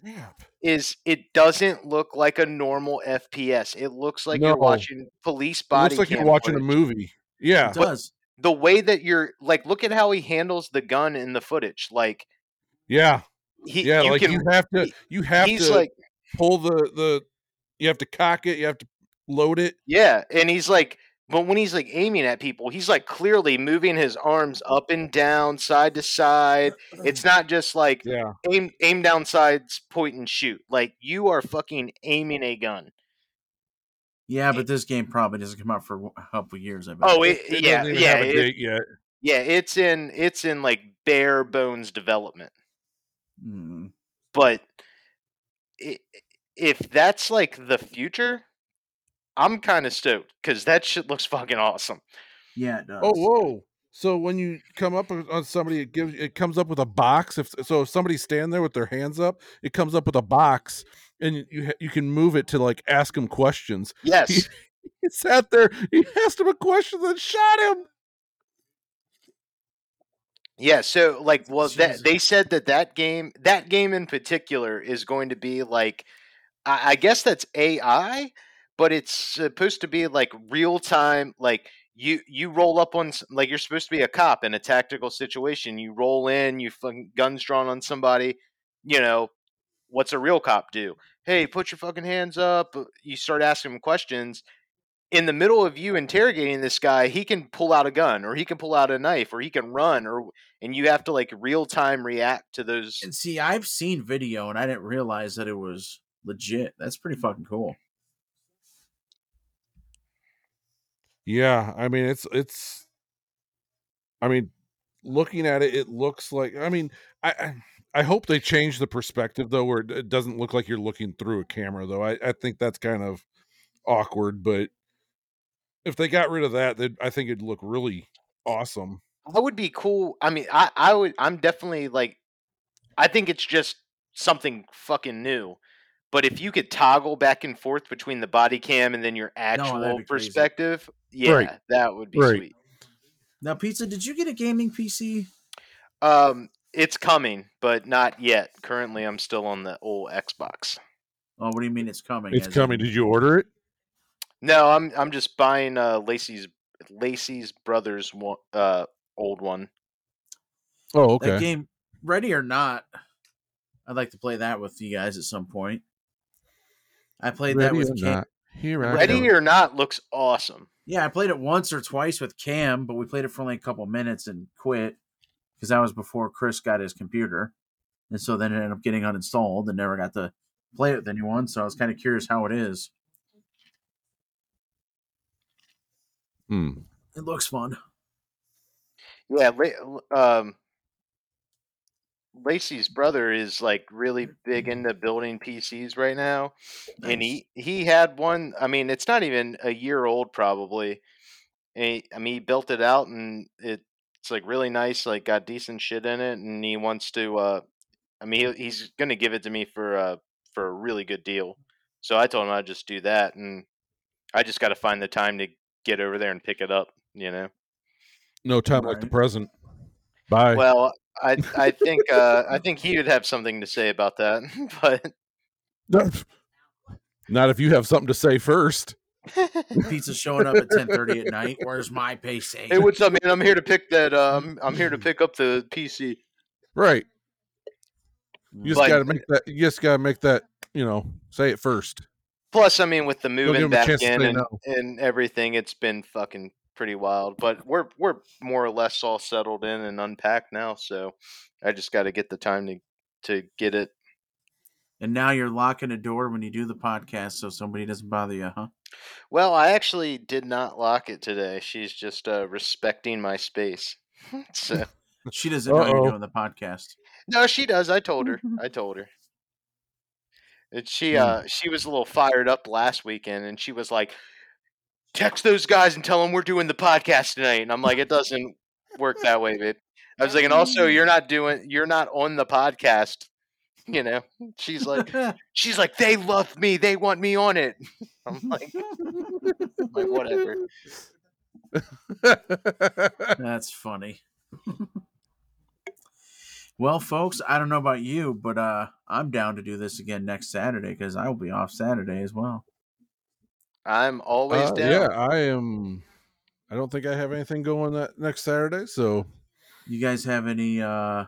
is it doesn't look like a normal FPS. It looks like No. you're watching police It body looks like you're watching a movie. Yeah. It does. The way that you're like look at how he handles the gun in the footage. Like Yeah. he Yeah, you like can you have to you have he's to like pull the the you have to cock it, you have to load it. Yeah, and he's like, but when he's like aiming at people, he's like clearly moving his arms up and down, side to side. It's not just like Yeah. aim aim down sights, point and shoot. Like you are fucking aiming a gun. Yeah, but this game probably doesn't come out for a couple years. I bet. Oh, it, It yeah, yeah, it- yet. yeah. It's in it's in like bare bones development. Hmm. But i if that's like the future, I'm kind of stoked because that shit looks fucking awesome. yeah, it oh, does. Oh, whoa. So when you come up on somebody, it gives it comes up with a box. If so, if somebody's standing there with their hands up, it comes up with a box, and you you can move it to like ask him questions. Yes. He sat there, he asked him a question, then shot him. Yeah, so like, well, that they said that that game, that game in particular, is going to be like, I, I guess that's AI, but it's supposed to be like real time. Like you, you roll up on, like you're supposed to be a cop in a tactical situation. You roll in, you fucking guns drawn on somebody. You know, what's a real cop do? Hey, put your fucking hands up. Uh, you start asking him questions. In the middle of you interrogating this guy, he can pull out a gun, or he can pull out a knife, or he can run, or and you have to like real time react to those. And see, I've seen video and I didn't realize that it was legit. That's pretty fucking cool. Yeah, I mean it's it's. I mean, looking at it, it looks like. I mean, I I, hope they change the perspective though, where it- doesn't look like you're looking through a camera. Though I I think that's kind of awkward, but if they got rid of that, then I think it'd look really awesome. I would be cool. I mean, I I would. I'm definitely like. I think it's just something fucking new. But if you could toggle back and forth between the body cam and then your actual be crazy. perspective, yeah, Right. that would be Right. sweet. Now, Pizza, did you get a gaming PC? Um, it's coming, but not yet. Currently, I'm still on the old Xbox. Oh, what do you mean it's coming? It's coming. in- Did you order it? No, I'm I'm just buying uh Lacey's Lacey's brother's one, uh old one. Oh, That okay. game, ready or not, I'd like to play that with you guys at some point. I played that with Cam. not, here I Ready or not looks awesome. Yeah, I played it once or twice with Cam, but we played it for only a couple minutes and quit because that was before Chris got his computer, and so then it ended up getting uninstalled and never got to play it with anyone. So I was kind of curious how it is. Hmm. It looks fun. Yeah, um, Lacey's brother is like really big into building PCs right now, and he he had one. I mean, it's not even a year old probably. And he, I mean, he built it out, and it, it's like really nice. Like got decent shit in it, and he wants to. uh I mean, he, he's gonna give it to me for uh for a really good deal. So I told him I'd just do that, and I just got to find the time to get over there and pick it up. You know. No time like the present. Bye. Well, I I think uh, I think he would have something to say about that, but Not if you have something to say first. Pizza showing up at ten thirty at night. Where's my PC? Hey, what's up, man? I'm here to pick that. Um, I'm here to pick up the PC. Right. You just But- gotta make that you just gotta make that, you know, say it first. Plus, I mean, with the give moving 'em a back in and, no. and everything, it's been fucking pretty wild. But we're we're more or less all settled in and unpacked now. So I just got to get the time to to get it. and now you're locking a door when you do the podcast, so somebody doesn't bother you, huh? Well, I actually did not lock it today. She's just uh, respecting my space. so She doesn't know Uh-oh. you're doing the podcast. no, she does. I told her. I told her. And she uh she was a little fired up last weekend, and she was like, "Text those guys and tell them we're doing the podcast tonight." And I'm like, "It doesn't work that way, babe." I was like, "And also, you're not doing, you're not on the podcast." You know, she's like, she's like, "They love me. They want me on it." I'm like, like whatever. That's funny. well, folks, I don't know about you, but uh, I'm down to do this again next Saturday because I will be off Saturday as well. I'm always Uh, down. yeah, I am I don't think I have anything going that next Saturday, so You guys have any uh,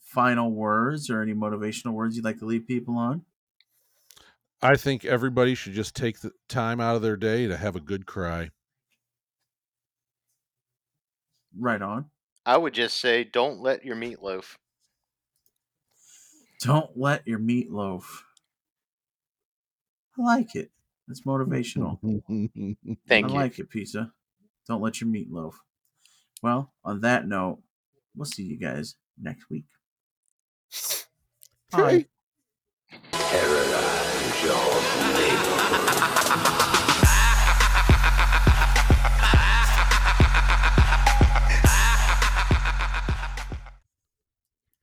final words or any motivational words you'd like to leave people on? I think everybody should just take the time out of their day to have a good cry. Right on. I would just say, don't let your meatloaf. Don't let your meatloaf. I like it. It's motivational. Thank I you. I like it, pizza. Don't let your meatloaf. Well, on that note, we'll see you guys next week. Bye. Okay. Caroline Jones.